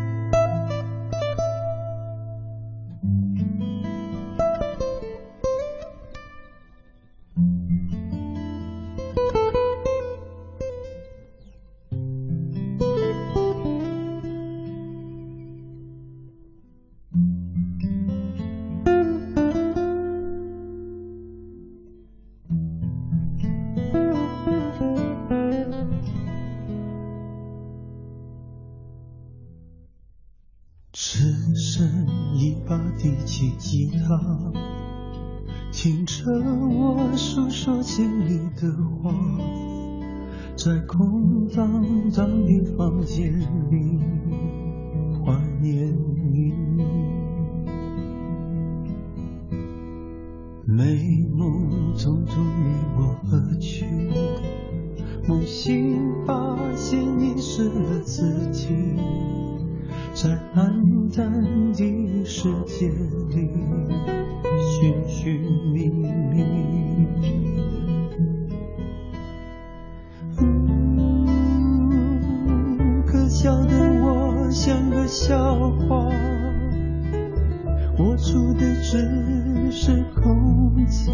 Speaker 3: 笑话我出的只是空气。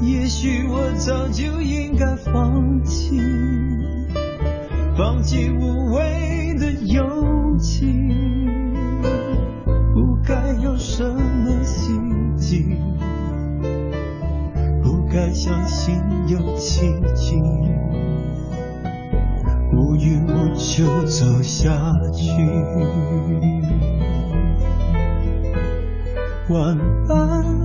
Speaker 3: 也许我早就应该放弃放弃无谓的忧心有奇迹，无欲无求走下去。
Speaker 1: 晚安。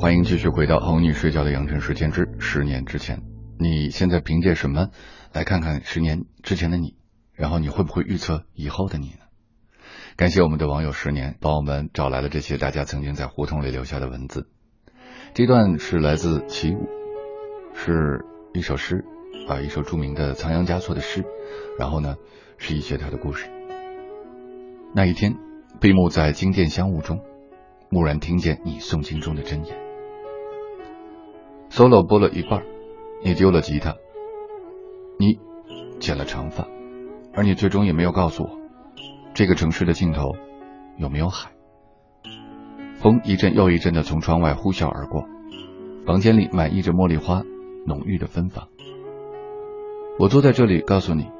Speaker 1: 欢迎继续回到哄你睡觉的养成时间之十年之前。你现在凭借什么来看看十年之前的你？然后你会不会预测以后的你呢？感谢我们的网友十年帮我们找来了这些大家曾经在胡同里留下的文字。这段是来自齐武，是一首诗啊，一首著名的仓央嘉措的诗。然后呢，是一些他的故事。那一天，闭目在经殿香雾中，蓦然听见你诵经中的真言。Solo 播了一半，你丢了吉他，你剪了长发，而你最终也没有告诉我，这个城市的尽头有没有海。风一阵又一阵的从窗外呼啸而过，房间里满溢着茉莉花浓郁的芬芳。我坐在这里，告诉你，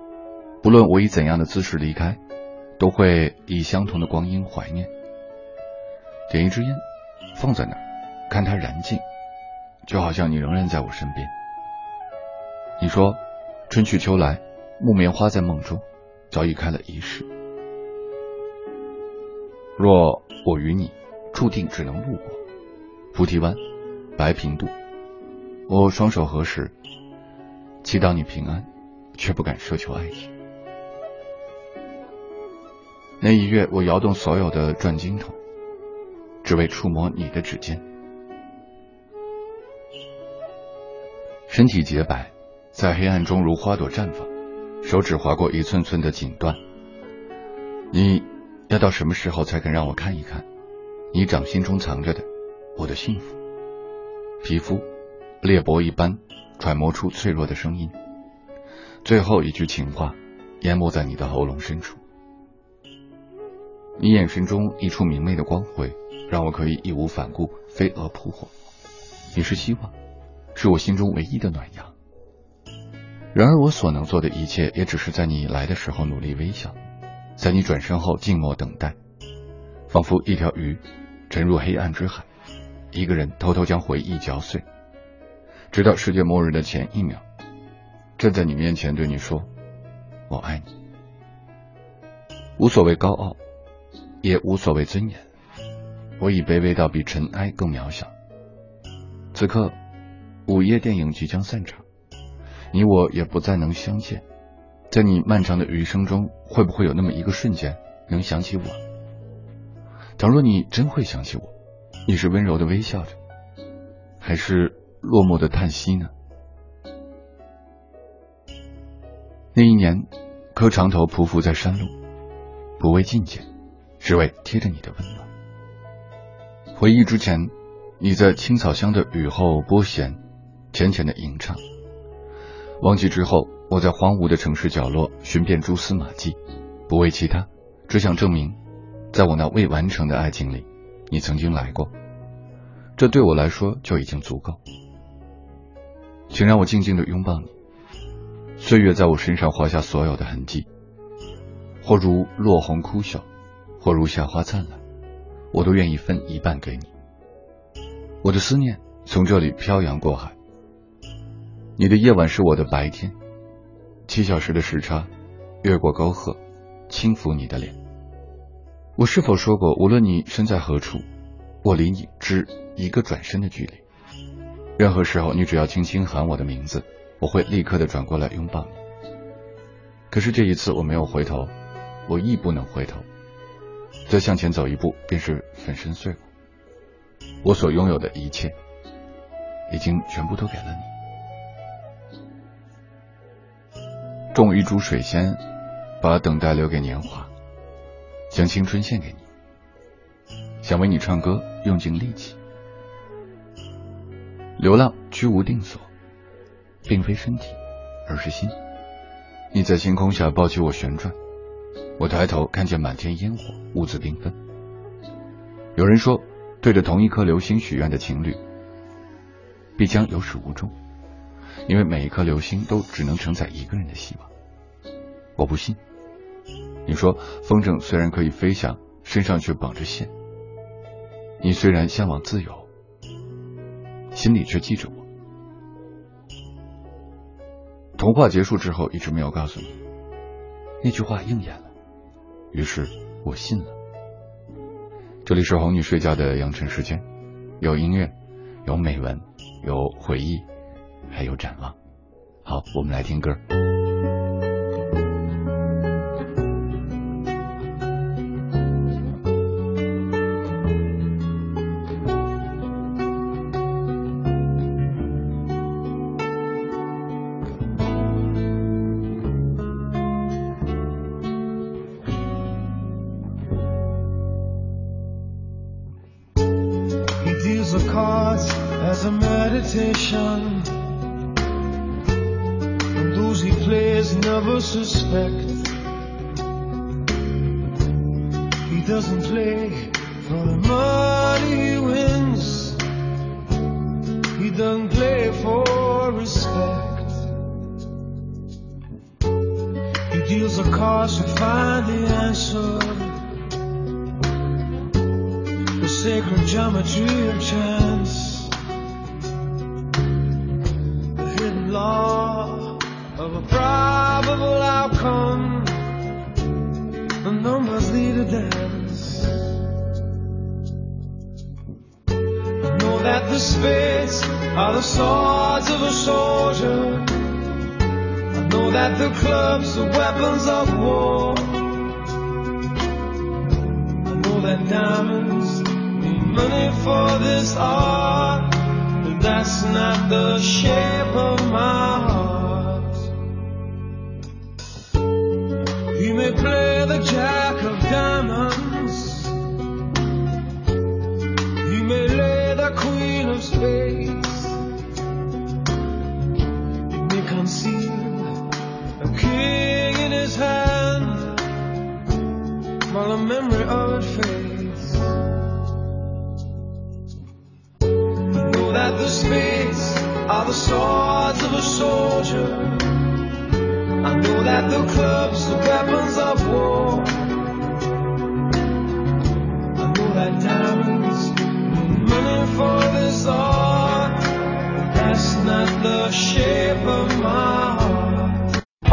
Speaker 1: 不论我以怎样的姿势离开，都会以相同的光阴怀念。点一支烟，放在那，看它燃尽，就好像你仍然在我身边。你说，春去秋来，木棉花在梦中早已开了一世。若我与你。注定只能路过菩提湾、白平渡。我双手合十，祈祷你平安，却不敢奢求爱情。那一月，我摇动所有的转经筒，只为触摸你的指尖。身体洁白，在黑暗中如花朵绽放，手指划过一寸寸的锦缎。你要到什么时候才肯让我看一看？你掌心中藏着的，我的幸福。皮肤，裂帛一般，揣摩出脆弱的声音。最后一句情话，淹没在你的喉咙深处。你眼神中一处明媚的光辉，让我可以义无反顾，飞蛾扑火。你是希望，是我心中唯一的暖阳。然而我所能做的一切，也只是在你来的时候努力微笑，在你转身后静默等待。仿佛一条鱼沉入黑暗之海，一个人偷偷将回忆嚼碎，直到世界末日的前一秒，站在你面前对你说：“我爱你。”无所谓高傲，也无所谓尊严，我已卑微到比尘埃更渺小。此刻，午夜电影即将散场，你我也不再能相见。在你漫长的余生中，会不会有那么一个瞬间，能想起我？倘若你真会想起我，你是温柔的微笑着，还是落寞的叹息呢？那一年，磕长头匍匐在山路，不为觐见，只为贴着你的温暖。回忆之前，你在青草香的雨后拨弦，浅浅的吟唱。忘记之后，我在荒芜的城市角落寻遍蛛丝马迹，不为其他，只想证明。在我那未完成的爱情里，你曾经来过，这对我来说就已经足够。请让我静静的拥抱你，岁月在我身上画下所有的痕迹，或如落红枯朽，或如夏花灿烂，我都愿意分一半给你。我的思念从这里漂洋过海，你的夜晚是我的白天，七小时的时差，越过沟壑，轻抚你的脸。我是否说过，无论你身在何处，我离你只一个转身的距离。任何时候，你只要轻轻喊我的名字，我会立刻的转过来拥抱你。可是这一次我没有回头，我亦不能回头。再向前走一步，便是粉身碎骨。我所拥有的一切，已经全部都给了你。种一株水仙，把等待留给年华。将青春献给你，想为你唱歌，用尽力气。流浪居无定所，并非身体，而是心。你在星空下抱起我旋转，我抬头看见满天烟火，兀自缤纷。有人说，对着同一颗流星许愿的情侣，必将有始无终，因为每一颗流星都只能承载一个人的希望。我不信。你说风筝虽然可以飞翔，身上却绑着线。你虽然向往自由，心里却记着我。童话结束之后，一直没有告诉你，那句话应验了，于是我信了。这里是哄你睡觉的养成时间，有音乐，有美文，有回忆，还有展望。好，我们来听歌。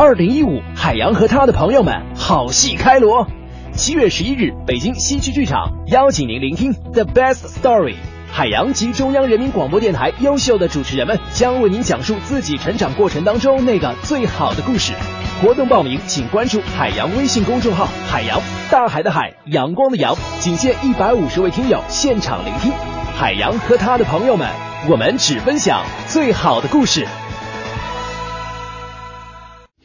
Speaker 9: 二零一五，海洋和他的朋友们，好戏开锣！七月十一日，北京西区剧场邀请您聆听《The Best Story》。海洋及中央人民广播电台优秀的主持人们将为您讲述自己成长过程当中那个最好的故事。活动报名，请关注海洋微信公众号“海洋大海的海，阳光的阳”，仅限一百五十位听友现场聆听。海洋和他的朋友们，我们只分享最好的故事。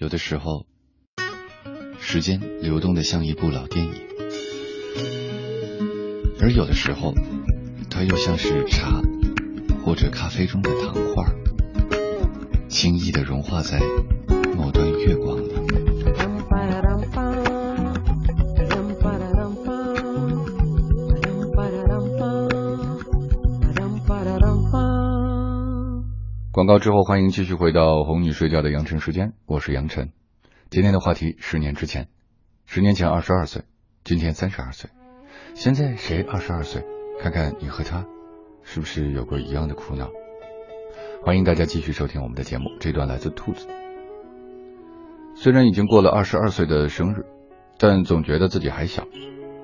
Speaker 1: 有的时候，时间流动的像一部老电影，而有的时候。它又像是茶或者咖啡中的糖块，轻易的融化在某段月光广告之后，欢迎继续回到哄你睡觉的杨晨时间，我是杨晨。今天的话题：十年之前，十年前二十二岁，今天三十二岁，现在谁二十二岁？看看你和他是不是有过一样的苦恼？欢迎大家继续收听我们的节目。这段来自兔子。虽然已经过了二十二岁的生日，但总觉得自己还小，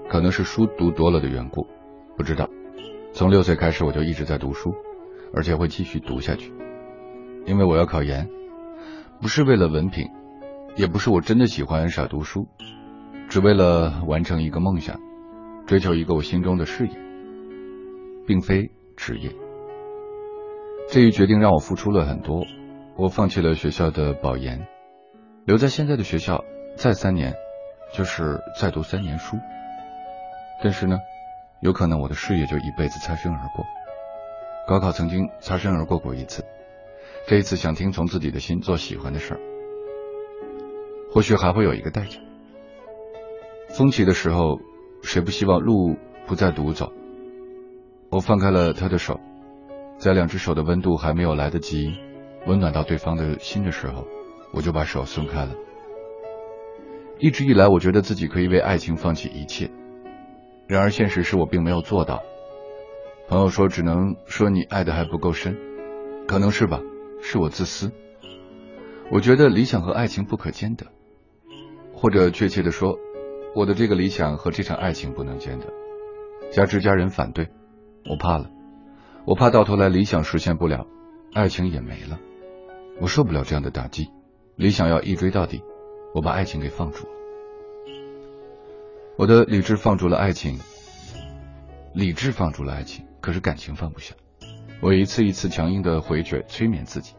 Speaker 1: 可能是书读多了的缘故，不知道。从六岁开始我就一直在读书，而且会继续读下去，因为我要考研，不是为了文凭，也不是我真的喜欢傻读书，只为了完成一个梦想，追求一个我心中的事业。并非职业，这一决定让我付出了很多。我放弃了学校的保研，留在现在的学校再三年，就是再读三年书。但是呢，有可能我的事业就一辈子擦身而过。高考曾经擦身而过过一次，这一次想听从自己的心做喜欢的事儿，或许还会有一个代价。风起的时候，谁不希望路不再独走？我放开了他的手，在两只手的温度还没有来得及温暖到对方的心的时候，我就把手松开了。一直以来，我觉得自己可以为爱情放弃一切，然而现实是我并没有做到。朋友说，只能说你爱的还不够深，可能是吧，是我自私。我觉得理想和爱情不可兼得，或者确切的说，我的这个理想和这场爱情不能兼得，加之家人反对。我怕了，我怕到头来理想实现不了，爱情也没了，我受不了这样的打击。理想要一追到底，我把爱情给放逐了。我的理智放逐了爱情，理智放逐了爱情，可是感情放不下。我一次一次强硬的回绝、催眠自己，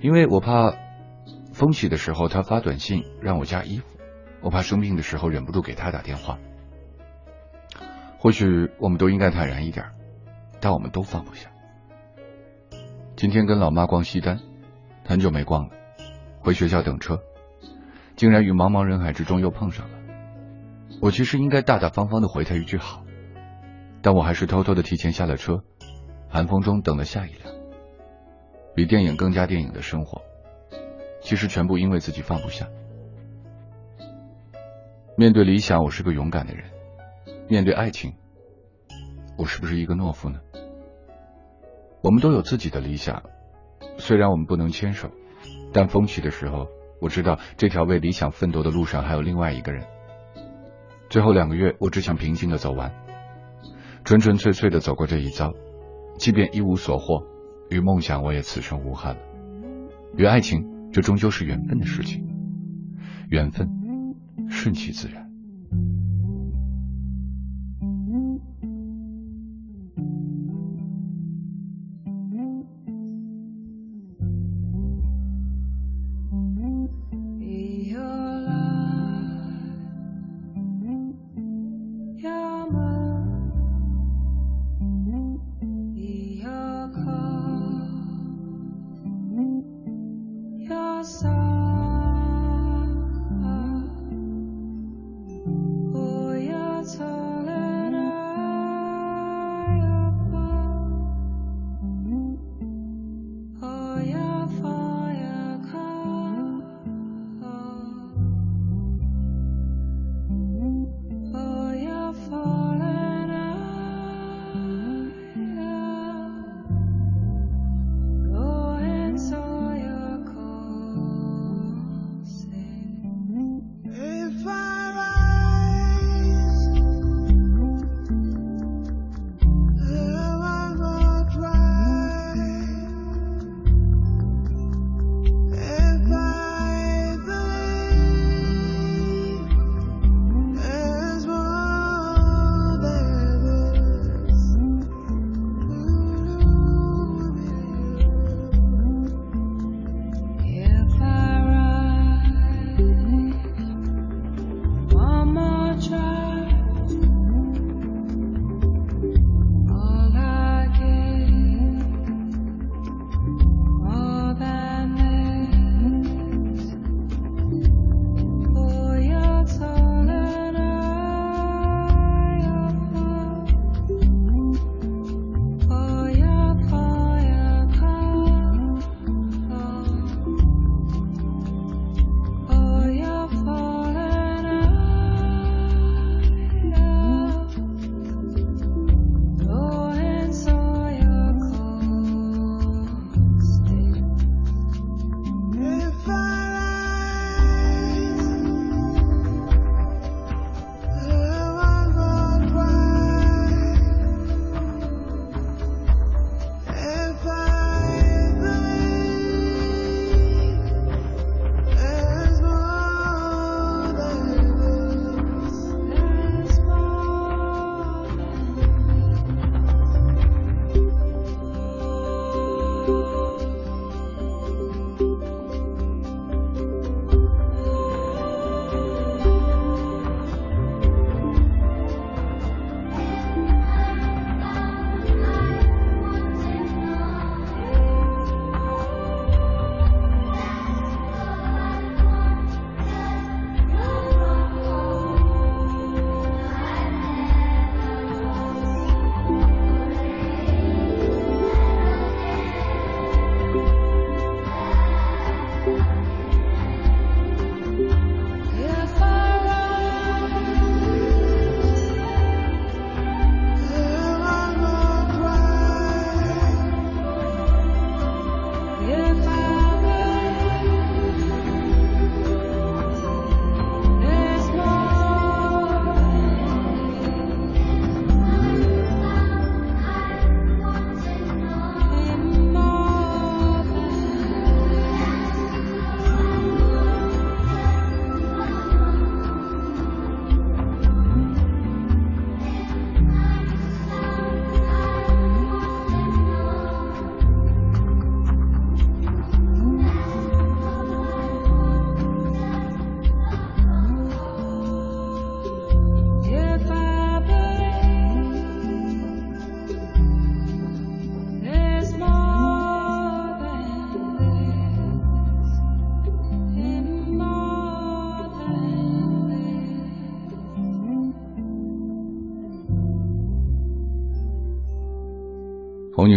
Speaker 1: 因为我怕风起的时候他发短信让我加衣服，我怕生病的时候忍不住给他打电话。或许我们都应该坦然一点，但我们都放不下。今天跟老妈逛西单，很久没逛了，回学校等车，竟然与茫茫人海之中又碰上了。我其实应该大大方方的回他一句好，但我还是偷偷的提前下了车。寒风中等了下一辆，比电影更加电影的生活，其实全部因为自己放不下。面对理想，我是个勇敢的人；面对爱情，我是不是一个懦夫呢？我们都有自己的理想，虽然我们不能牵手，但风起的时候，我知道这条为理想奋斗的路上还有另外一个人。最后两个月，我只想平静的走完，纯纯粹粹的走过这一遭。即便一无所获，与梦想我也此生无憾了。与爱情，这终究是缘分的事情，缘分顺其自然。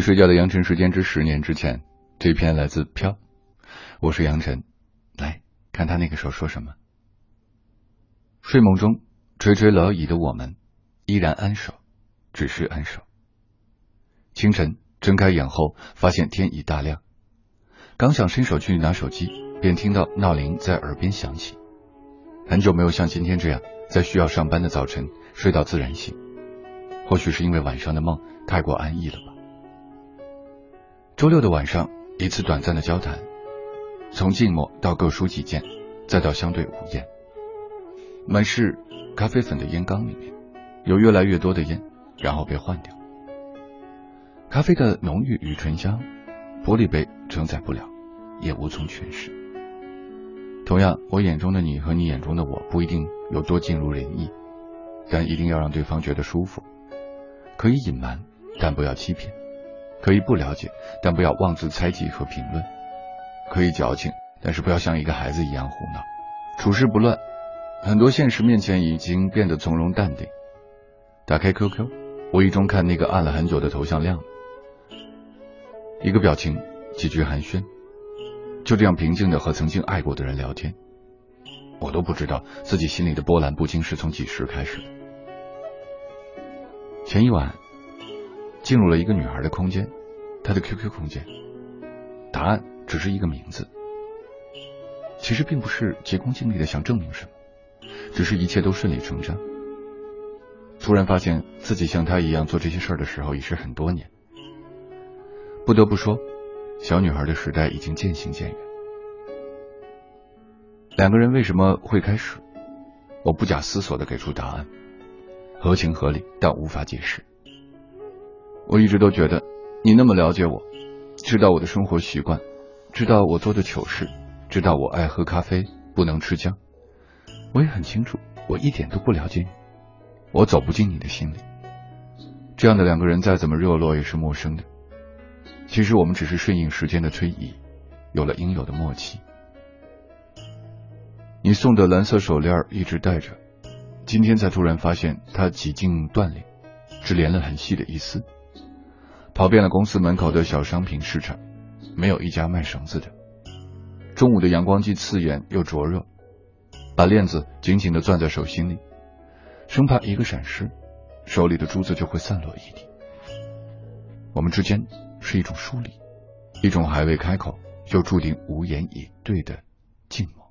Speaker 1: 睡觉的杨晨时间之十年之前，这篇来自飘，我是杨晨，来看他那个时候说什么。睡梦中垂垂老矣的我们，依然安守，只是安守。清晨睁开眼后，发现天已大亮，刚想伸手去拿手机，便听到闹铃在耳边响起。很久没有像今天这样，在需要上班的早晨睡到自然醒，或许是因为晚上的梦太过安逸了吧。周六的晚上，一次短暂的交谈，从静默到各抒己见，再到相对无言。满是咖啡粉的烟缸里面，有越来越多的烟，然后被换掉。咖啡的浓郁与醇香，玻璃杯承载不了，也无从诠释。同样，我眼中的你和你眼中的我不一定有多尽如人意，但一定要让对方觉得舒服。可以隐瞒，但不要欺骗；可以不了解，但不要妄自猜忌和评论；可以矫情，但是不要像一个孩子一样胡闹。处事不乱，很多现实面前已经变得从容淡定。打开 QQ，无意中看那个按了很久的头像亮了，一个表情，几句寒暄。就这样平静的和曾经爱过的人聊天，我都不知道自己心里的波澜不惊是从几时开始的。前一晚进入了一个女孩的空间，她的 QQ 空间，答案只是一个名字。其实并不是急功近利的想证明什么，只是一切都顺理成章。突然发现自己像她一样做这些事儿的时候已是很多年，不得不说。小女孩的时代已经渐行渐远。两个人为什么会开始？我不假思索的给出答案，合情合理，但无法解释。我一直都觉得你那么了解我，知道我的生活习惯，知道我做的糗事，知道我爱喝咖啡，不能吃姜。我也很清楚，我一点都不了解你，我走不进你的心里。这样的两个人再怎么热络，也是陌生的。其实我们只是顺应时间的推移，有了应有的默契。你送的蓝色手链一直戴着，今天才突然发现它几近断裂，只连了很细的一丝。跑遍了公司门口的小商品市场，没有一家卖绳子的。中午的阳光既刺眼又灼热，把链子紧紧的攥在手心里，生怕一个闪失，手里的珠子就会散落一地。我们之间。是一种疏离，一种还未开口就注定无言以对的静默。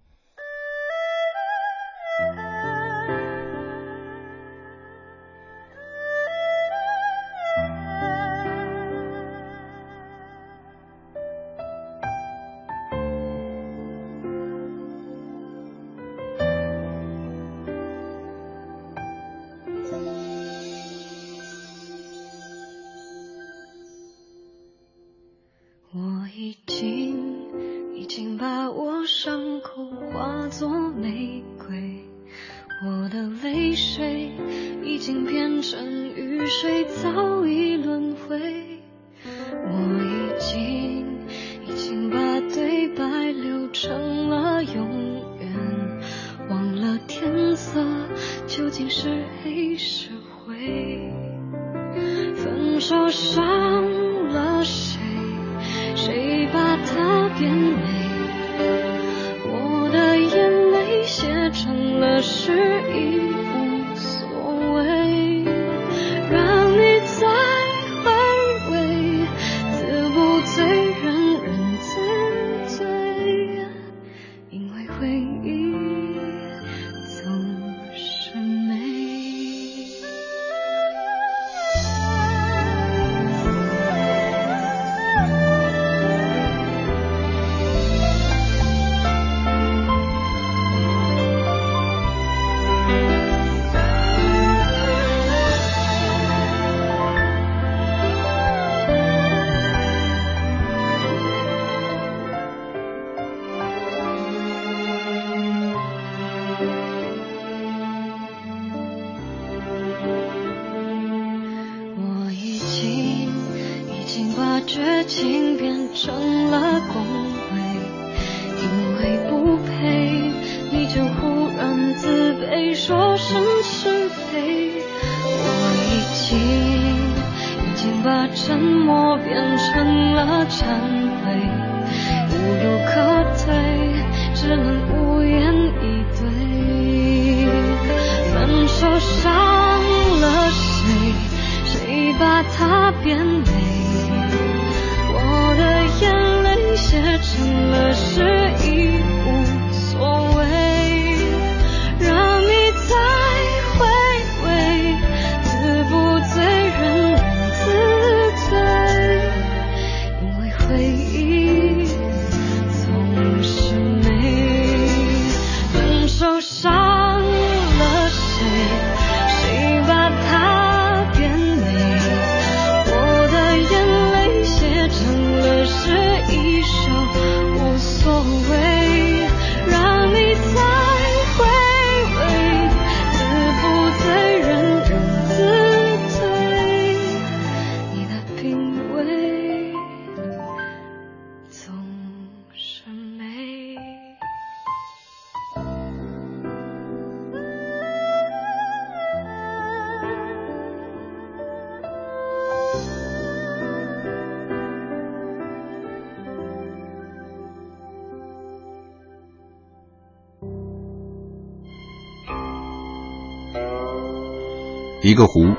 Speaker 6: 一
Speaker 1: 个湖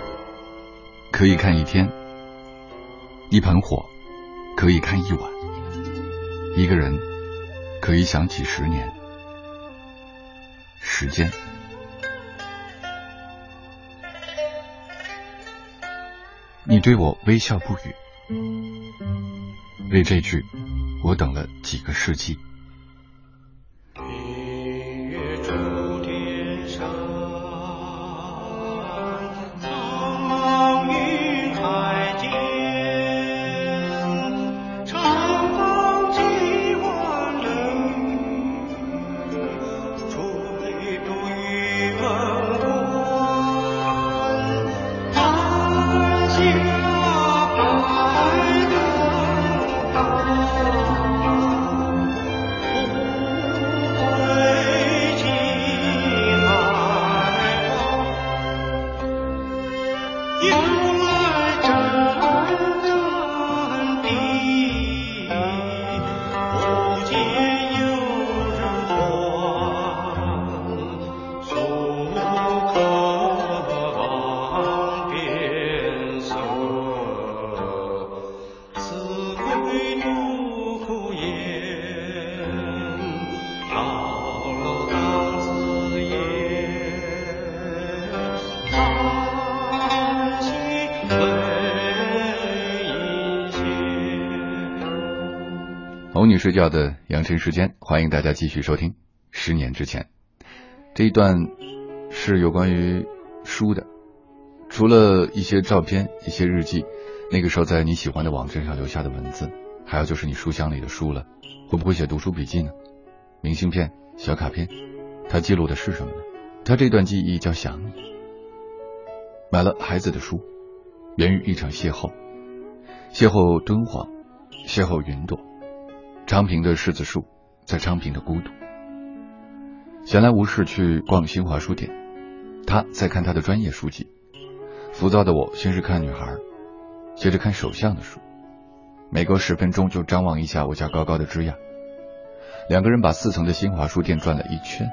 Speaker 1: 可以看一天，一盆火可以看一晚，一个人可以想几十年。时间，你对我微笑不语，为这句，我等了几个世纪。睡觉的养成时间，欢迎大家继续收听。十年之前，这一段是有关于书的，除了一些照片、一些日记，那个时候在你喜欢的网站上留下的文字，还有就是你书箱里的书了。会不会写读书笔记呢？明信片、小卡片，它记录的是什么呢？它这段记忆叫想你。买了孩子的书，源于一场邂逅，邂逅敦煌，邂逅云朵。昌平的柿子树，在昌平的孤独。闲来无事去逛新华书店，他在看他的专业书籍。浮躁的我先是看女孩，接着看手相的书，每隔十分钟就张望一下我家高高的枝桠。两个人把四层的新华书店转了一圈，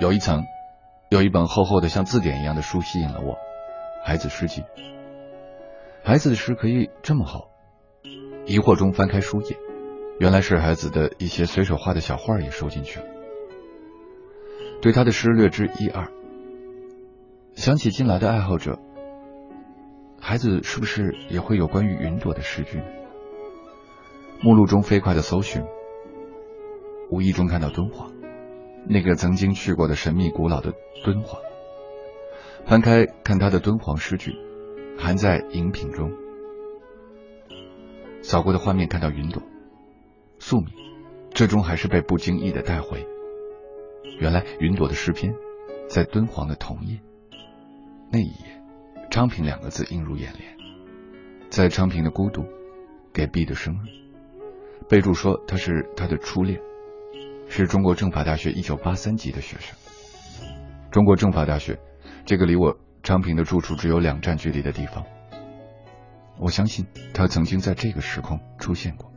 Speaker 1: 有一层有一本厚厚的像字典一样的书吸引了我，孩子诗集。孩子的诗可以这么好，疑惑中翻开书页。原来是孩子的一些随手画的小画也收进去了，对他的诗略知一二。想起近来的爱好者，孩子是不是也会有关于云朵的诗句呢？目录中飞快的搜寻，无意中看到敦煌，那个曾经去过的神秘古老的敦煌。翻开看他的敦煌诗句，含在饮品中。扫过的画面看到云朵。宿命，最终还是被不经意的带回。原来云朵的诗篇，在敦煌的同页。那一页，昌平两个字映入眼帘。在昌平的孤独，给 B 的生日，备注说他是他的初恋，是中国政法大学一九八三级的学生。中国政法大学，这个离我昌平的住处只有两站距离的地方。我相信他曾经在这个时空出现过，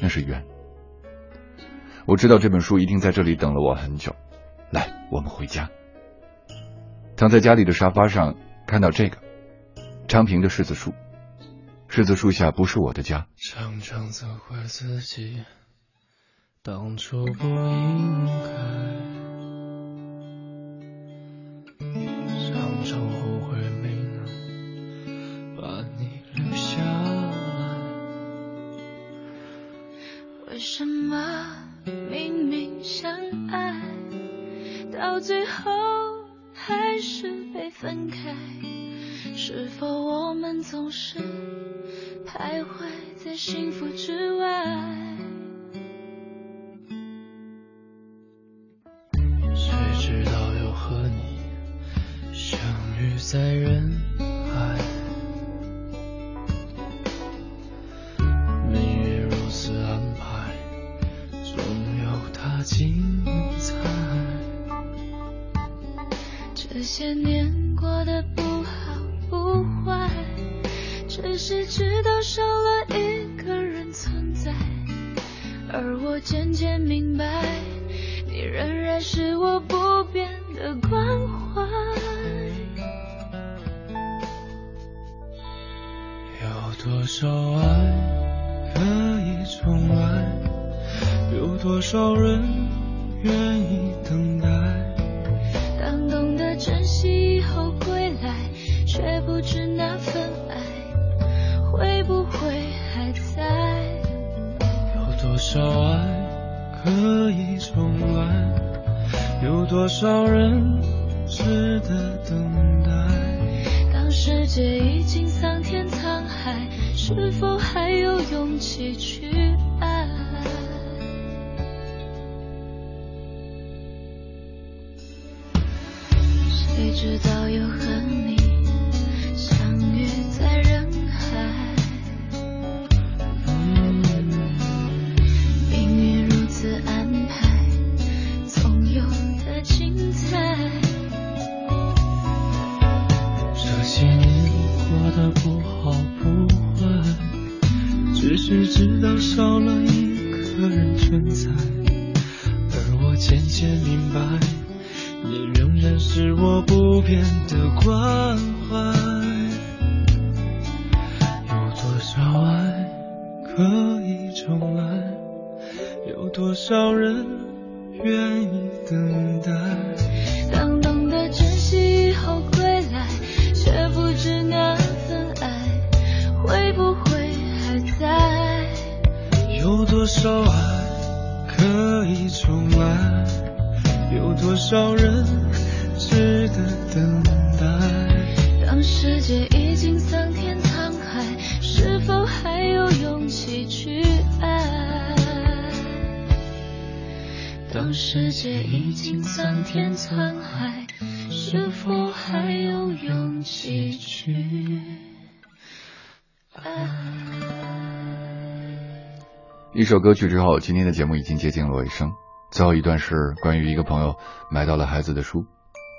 Speaker 1: 那是缘。我知道这本书一定在这里等了我很久。来，我们回家。躺在家里的沙发上，看到这个昌平的柿子树，柿子树下不是我的家。
Speaker 2: 常常责怪自己，当初不应该，常常后悔
Speaker 6: 为什么明明相爱，到最后还是被分开？是否我们总是徘徊在幸福之外？
Speaker 2: 谁知道又和你相遇在人
Speaker 6: 是知道少了一个人存在，而我渐渐明白，你仍然是我不变的关怀。
Speaker 2: 有多少爱可以重来？有多少人少爱可以重来？有多少人值得等待？
Speaker 6: 当世界已经桑田沧海，是否还有勇气去爱？谁知道又和你
Speaker 2: 变的关怀。有多少爱可以重来？有多少人
Speaker 1: 一首歌曲之后，今天的节目已经接近了尾声。最后一段是关于一个朋友买到了孩子的书，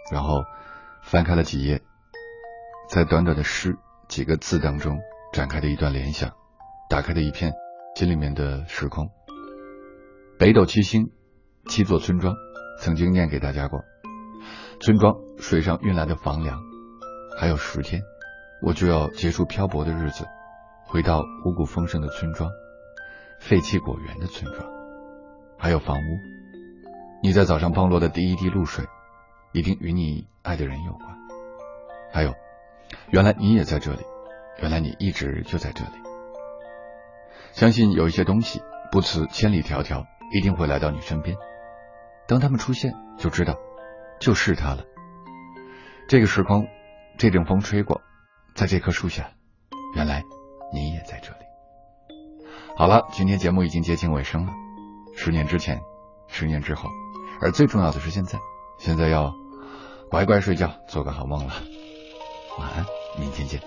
Speaker 1: 然后翻开了几页，在短短的诗几个字当中展开的一段联想，打开的一片心里面的时空。北斗七星，七座村庄，曾经念给大家过。村庄水上运来的房梁，还有十天，我就要结束漂泊的日子，回到五谷丰盛的村庄。废弃果园的村庄，还有房屋。你在早上碰落的第一滴露水，一定与你爱的人有关。还有，原来你也在这里，原来你一直就在这里。相信有一些东西不辞千里迢迢，一定会来到你身边。当他们出现，就知道就是他了。这个时空，这阵风吹过，在这棵树下，原来你也在这里。好了，今天节目已经接近尾声了。十年之前，十年之后，而最重要的是现在，现在要乖乖睡觉，做个好梦了。晚安，明天见。